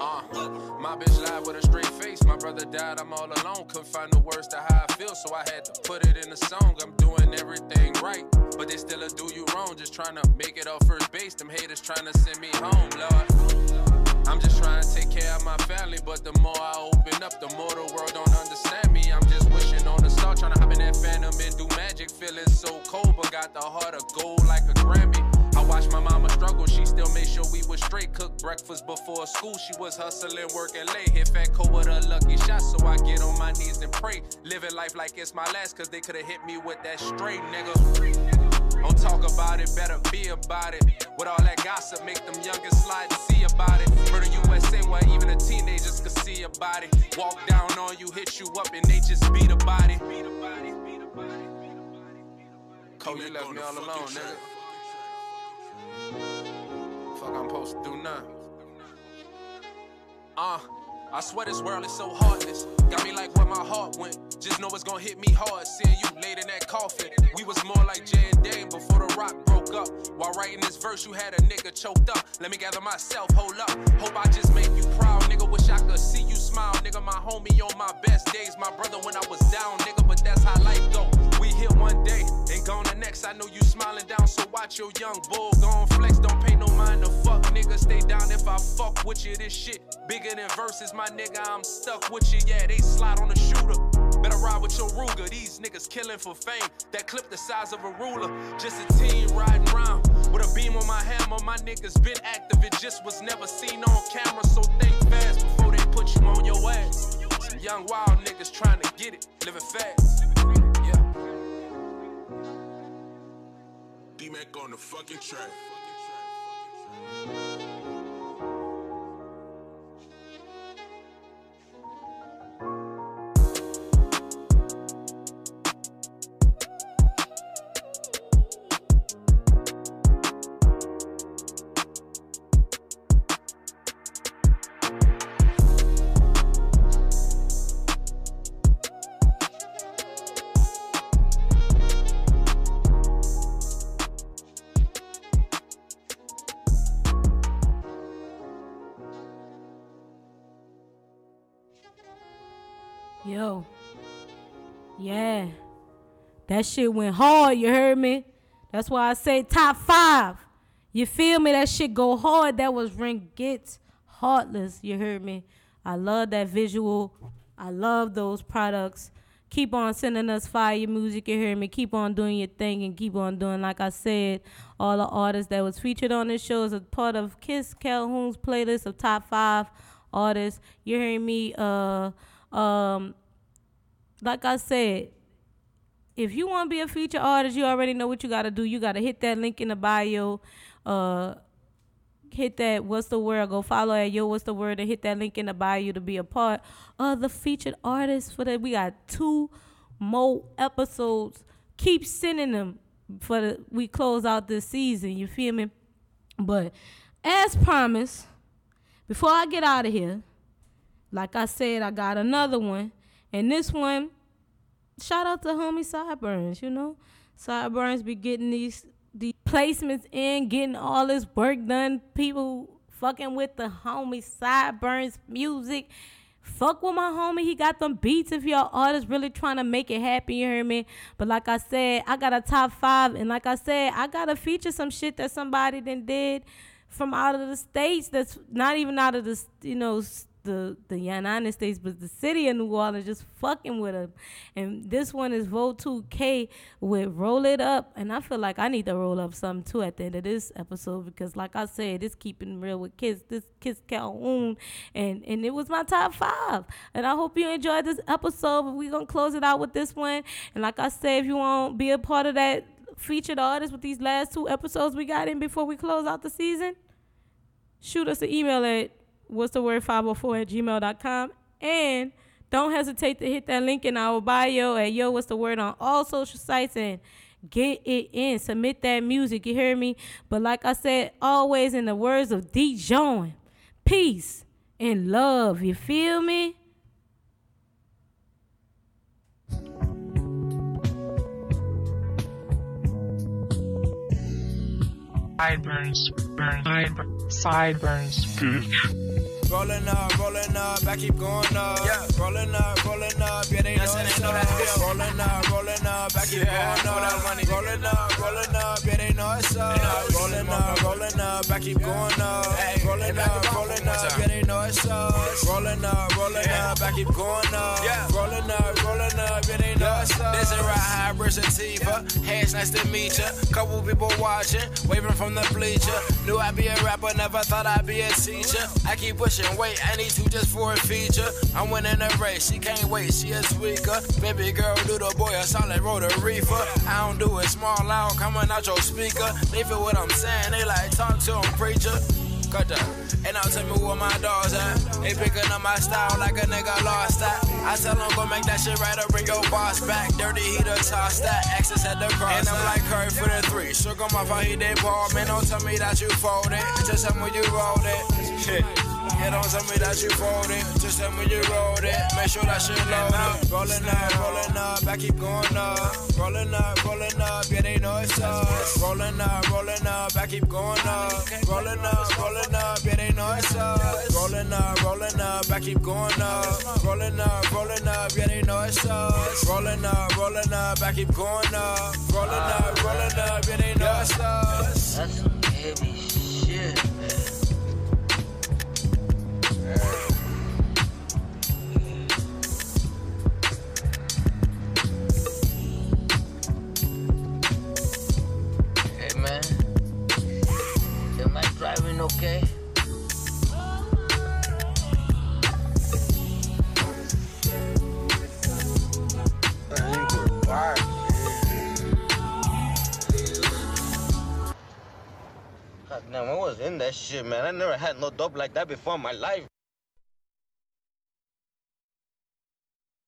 Uh, my bitch lied with a straight face. My brother died, I'm all alone. Couldn't find the words to how I feel, so I had to put it in a song. I'm doing everything right, but they still a do you wrong. Just trying to make it off first base. Them haters trying to send me home, Lord. I'm just trying to take care of my family, but the more I open up, the more the world don't understand me. I'm just wishing on the star, trying to hop in that phantom and do magic. Feeling so cold, but got the heart of gold like a Grammy. I watched my mama struggle, she still made sure we was straight. Cooked breakfast before school, she was hustling, working late. Hit Fat Co with a lucky shot, so I get on my knees and pray. Living life like it's my last, cause they could've hit me with that straight nigga. Don't talk about it, better be about it. With all that gossip, make them youngest slide and see about it. Murder USA, where even the teenagers could see about it. Walk down on you, hit you up, and they just beat a body. Cole, you left me all alone, nigga. Fuck, I'm supposed to do nothing. Uh, I swear this world is so heartless. Got me like where my heart went. Just know it's gonna hit me hard. Seeing you laid in that coffin. We was more like Jay and Dame before the Roc broke up. While writing this verse, you had a nigga choked up. Let me gather myself, hold up. Hope I just make you proud, nigga. Wish I could see you smile, nigga. My homie on my best days. My brother when I was down, nigga. But that's how life go. Here one day and gone the next. I know you smiling down, so watch your young bull gon' flex. Don't pay no mind to fuck, nigga. Stay down if I fuck with you. This shit bigger than verses, my nigga. I'm stuck with you. Yeah, they slide on the shooter. Better ride with your Ruger. These niggas killing for fame. That clip the size of a ruler. Just a team riding round with a beam on my hammer. My niggas been active. It just was never seen on camera. So think fast before they put you on your ass. Some young wild niggas trying to get it, living fast. D-Mac on the fucking track. Yeah. That shit went hard, you heard me? That's why I say top five. You feel me? That shit go hard. That was Ring Gets Heartless, you heard me? I love that visual. I love those products. Keep on sending us fire music, you hear me? Keep on doing your thing and keep on doing, like I said, all the artists that was featured on this show is a part of Kiss Calhoun's playlist of top five artists. You hearing me? Uh um, like I said, if you want to be a feature artist, you already know what you got to do. You got to hit that link in the bio. Uh, hit that what's the word? Go follow at yo what's the word and hit that link in the bio to be a part of the featured artists for that. We got two more episodes. Keep sending them for the we close out this season. You feel me? But as promised, before I get out of here. Like I said, I got another one. And this one, shout out to homie Sideburns, you know? Sideburns be getting these these placements in, getting all this work done. People fucking with the homie Sideburns music. Fuck with my homie. He got them beats if y'all artists really trying to make it happen, you hear me? But like I said, I got a top five. And like I said, I gotta feature some shit that somebody then did from out of the states that's not even out of the, you know, the the United States, but the city of New Orleans just fucking with them. And this one is Vote 2K with Roll It Up. And I feel like I need to roll up something too at the end of this episode because like I said, it's keeping real with kids. This Kiss Calhoun. And and it was my top five. And I hope you enjoyed this episode. But we're gonna close it out with this one. And like I said, if you want to be a part of that featured artist with these last two episodes we got in before we close out the season, shoot us an email at what's the word 504 at gmail.com and don't hesitate to hit that link in our bio at yo what's the word on all social sites and Get it in. Submit that music. You hear me? But like I said, always in the words of Dijon, peace and love. You feel me? Sideburns, burn, sideburns, sideburns, bitch. [LAUGHS] Rolling up, rolling up, I keep going up. Yeah. Rolling up, rolling up, yeah, they know it's up. Rolling up, rolling up, I keep going up. Rolling up, rolling up, yeah, they know it's up. Rolling up, rolling up, I keep going up. Rolling up, rolling up, yeah, they know it's up. Rolling up, rolling up, I keep going up. Rolling up, rolling up, yeah, they know it's up. This is right hybrid sativa. Hey, it's nice to meet ya. Couple people watching, waving from the bleacher. Knew I'd be a rapper, never thought I'd be a teacher. I keep pushing weight, I need two just for a feature. I'm winning the race, she can't wait, she a tweaker. Baby girl, do the boy a solid road a reefer. I don't do it small, loud, coming out your speaker. They feel what I'm saying, they like talk to him, preacher. Cut that. And now tell me where my dogs at. They picking up my style like a nigga lost that. I tell them go make that shit right or bring your boss back. Dirty heater toss that. Access at the cross. And I'm like Curry for the three. Shook him off how he did ball. Man, don't tell me that you folded. Just tell me you rolled it. Shit. Yeah, don't tell me that you folded. Just tell me you rolled it. Make sure that shit loaded. Rolling up, rolling up, I keep going up. Rolling up, rolling up, yeah, they know it's up. Rolling up, rolling up, I keep going up. Rolling up, rolling up, yeah, they know it's up. Rolling up, rolling up, I keep going up. Rolling up, rolling up, yeah, they know it's up. Rolling up, rolling up, I keep going up. Rolling up, rolling up, yeah, they know it's up. That's some heavy shit. Hey man, am I driving okay? God damn, I was in that shit, man. I never had no dope like that before in my life.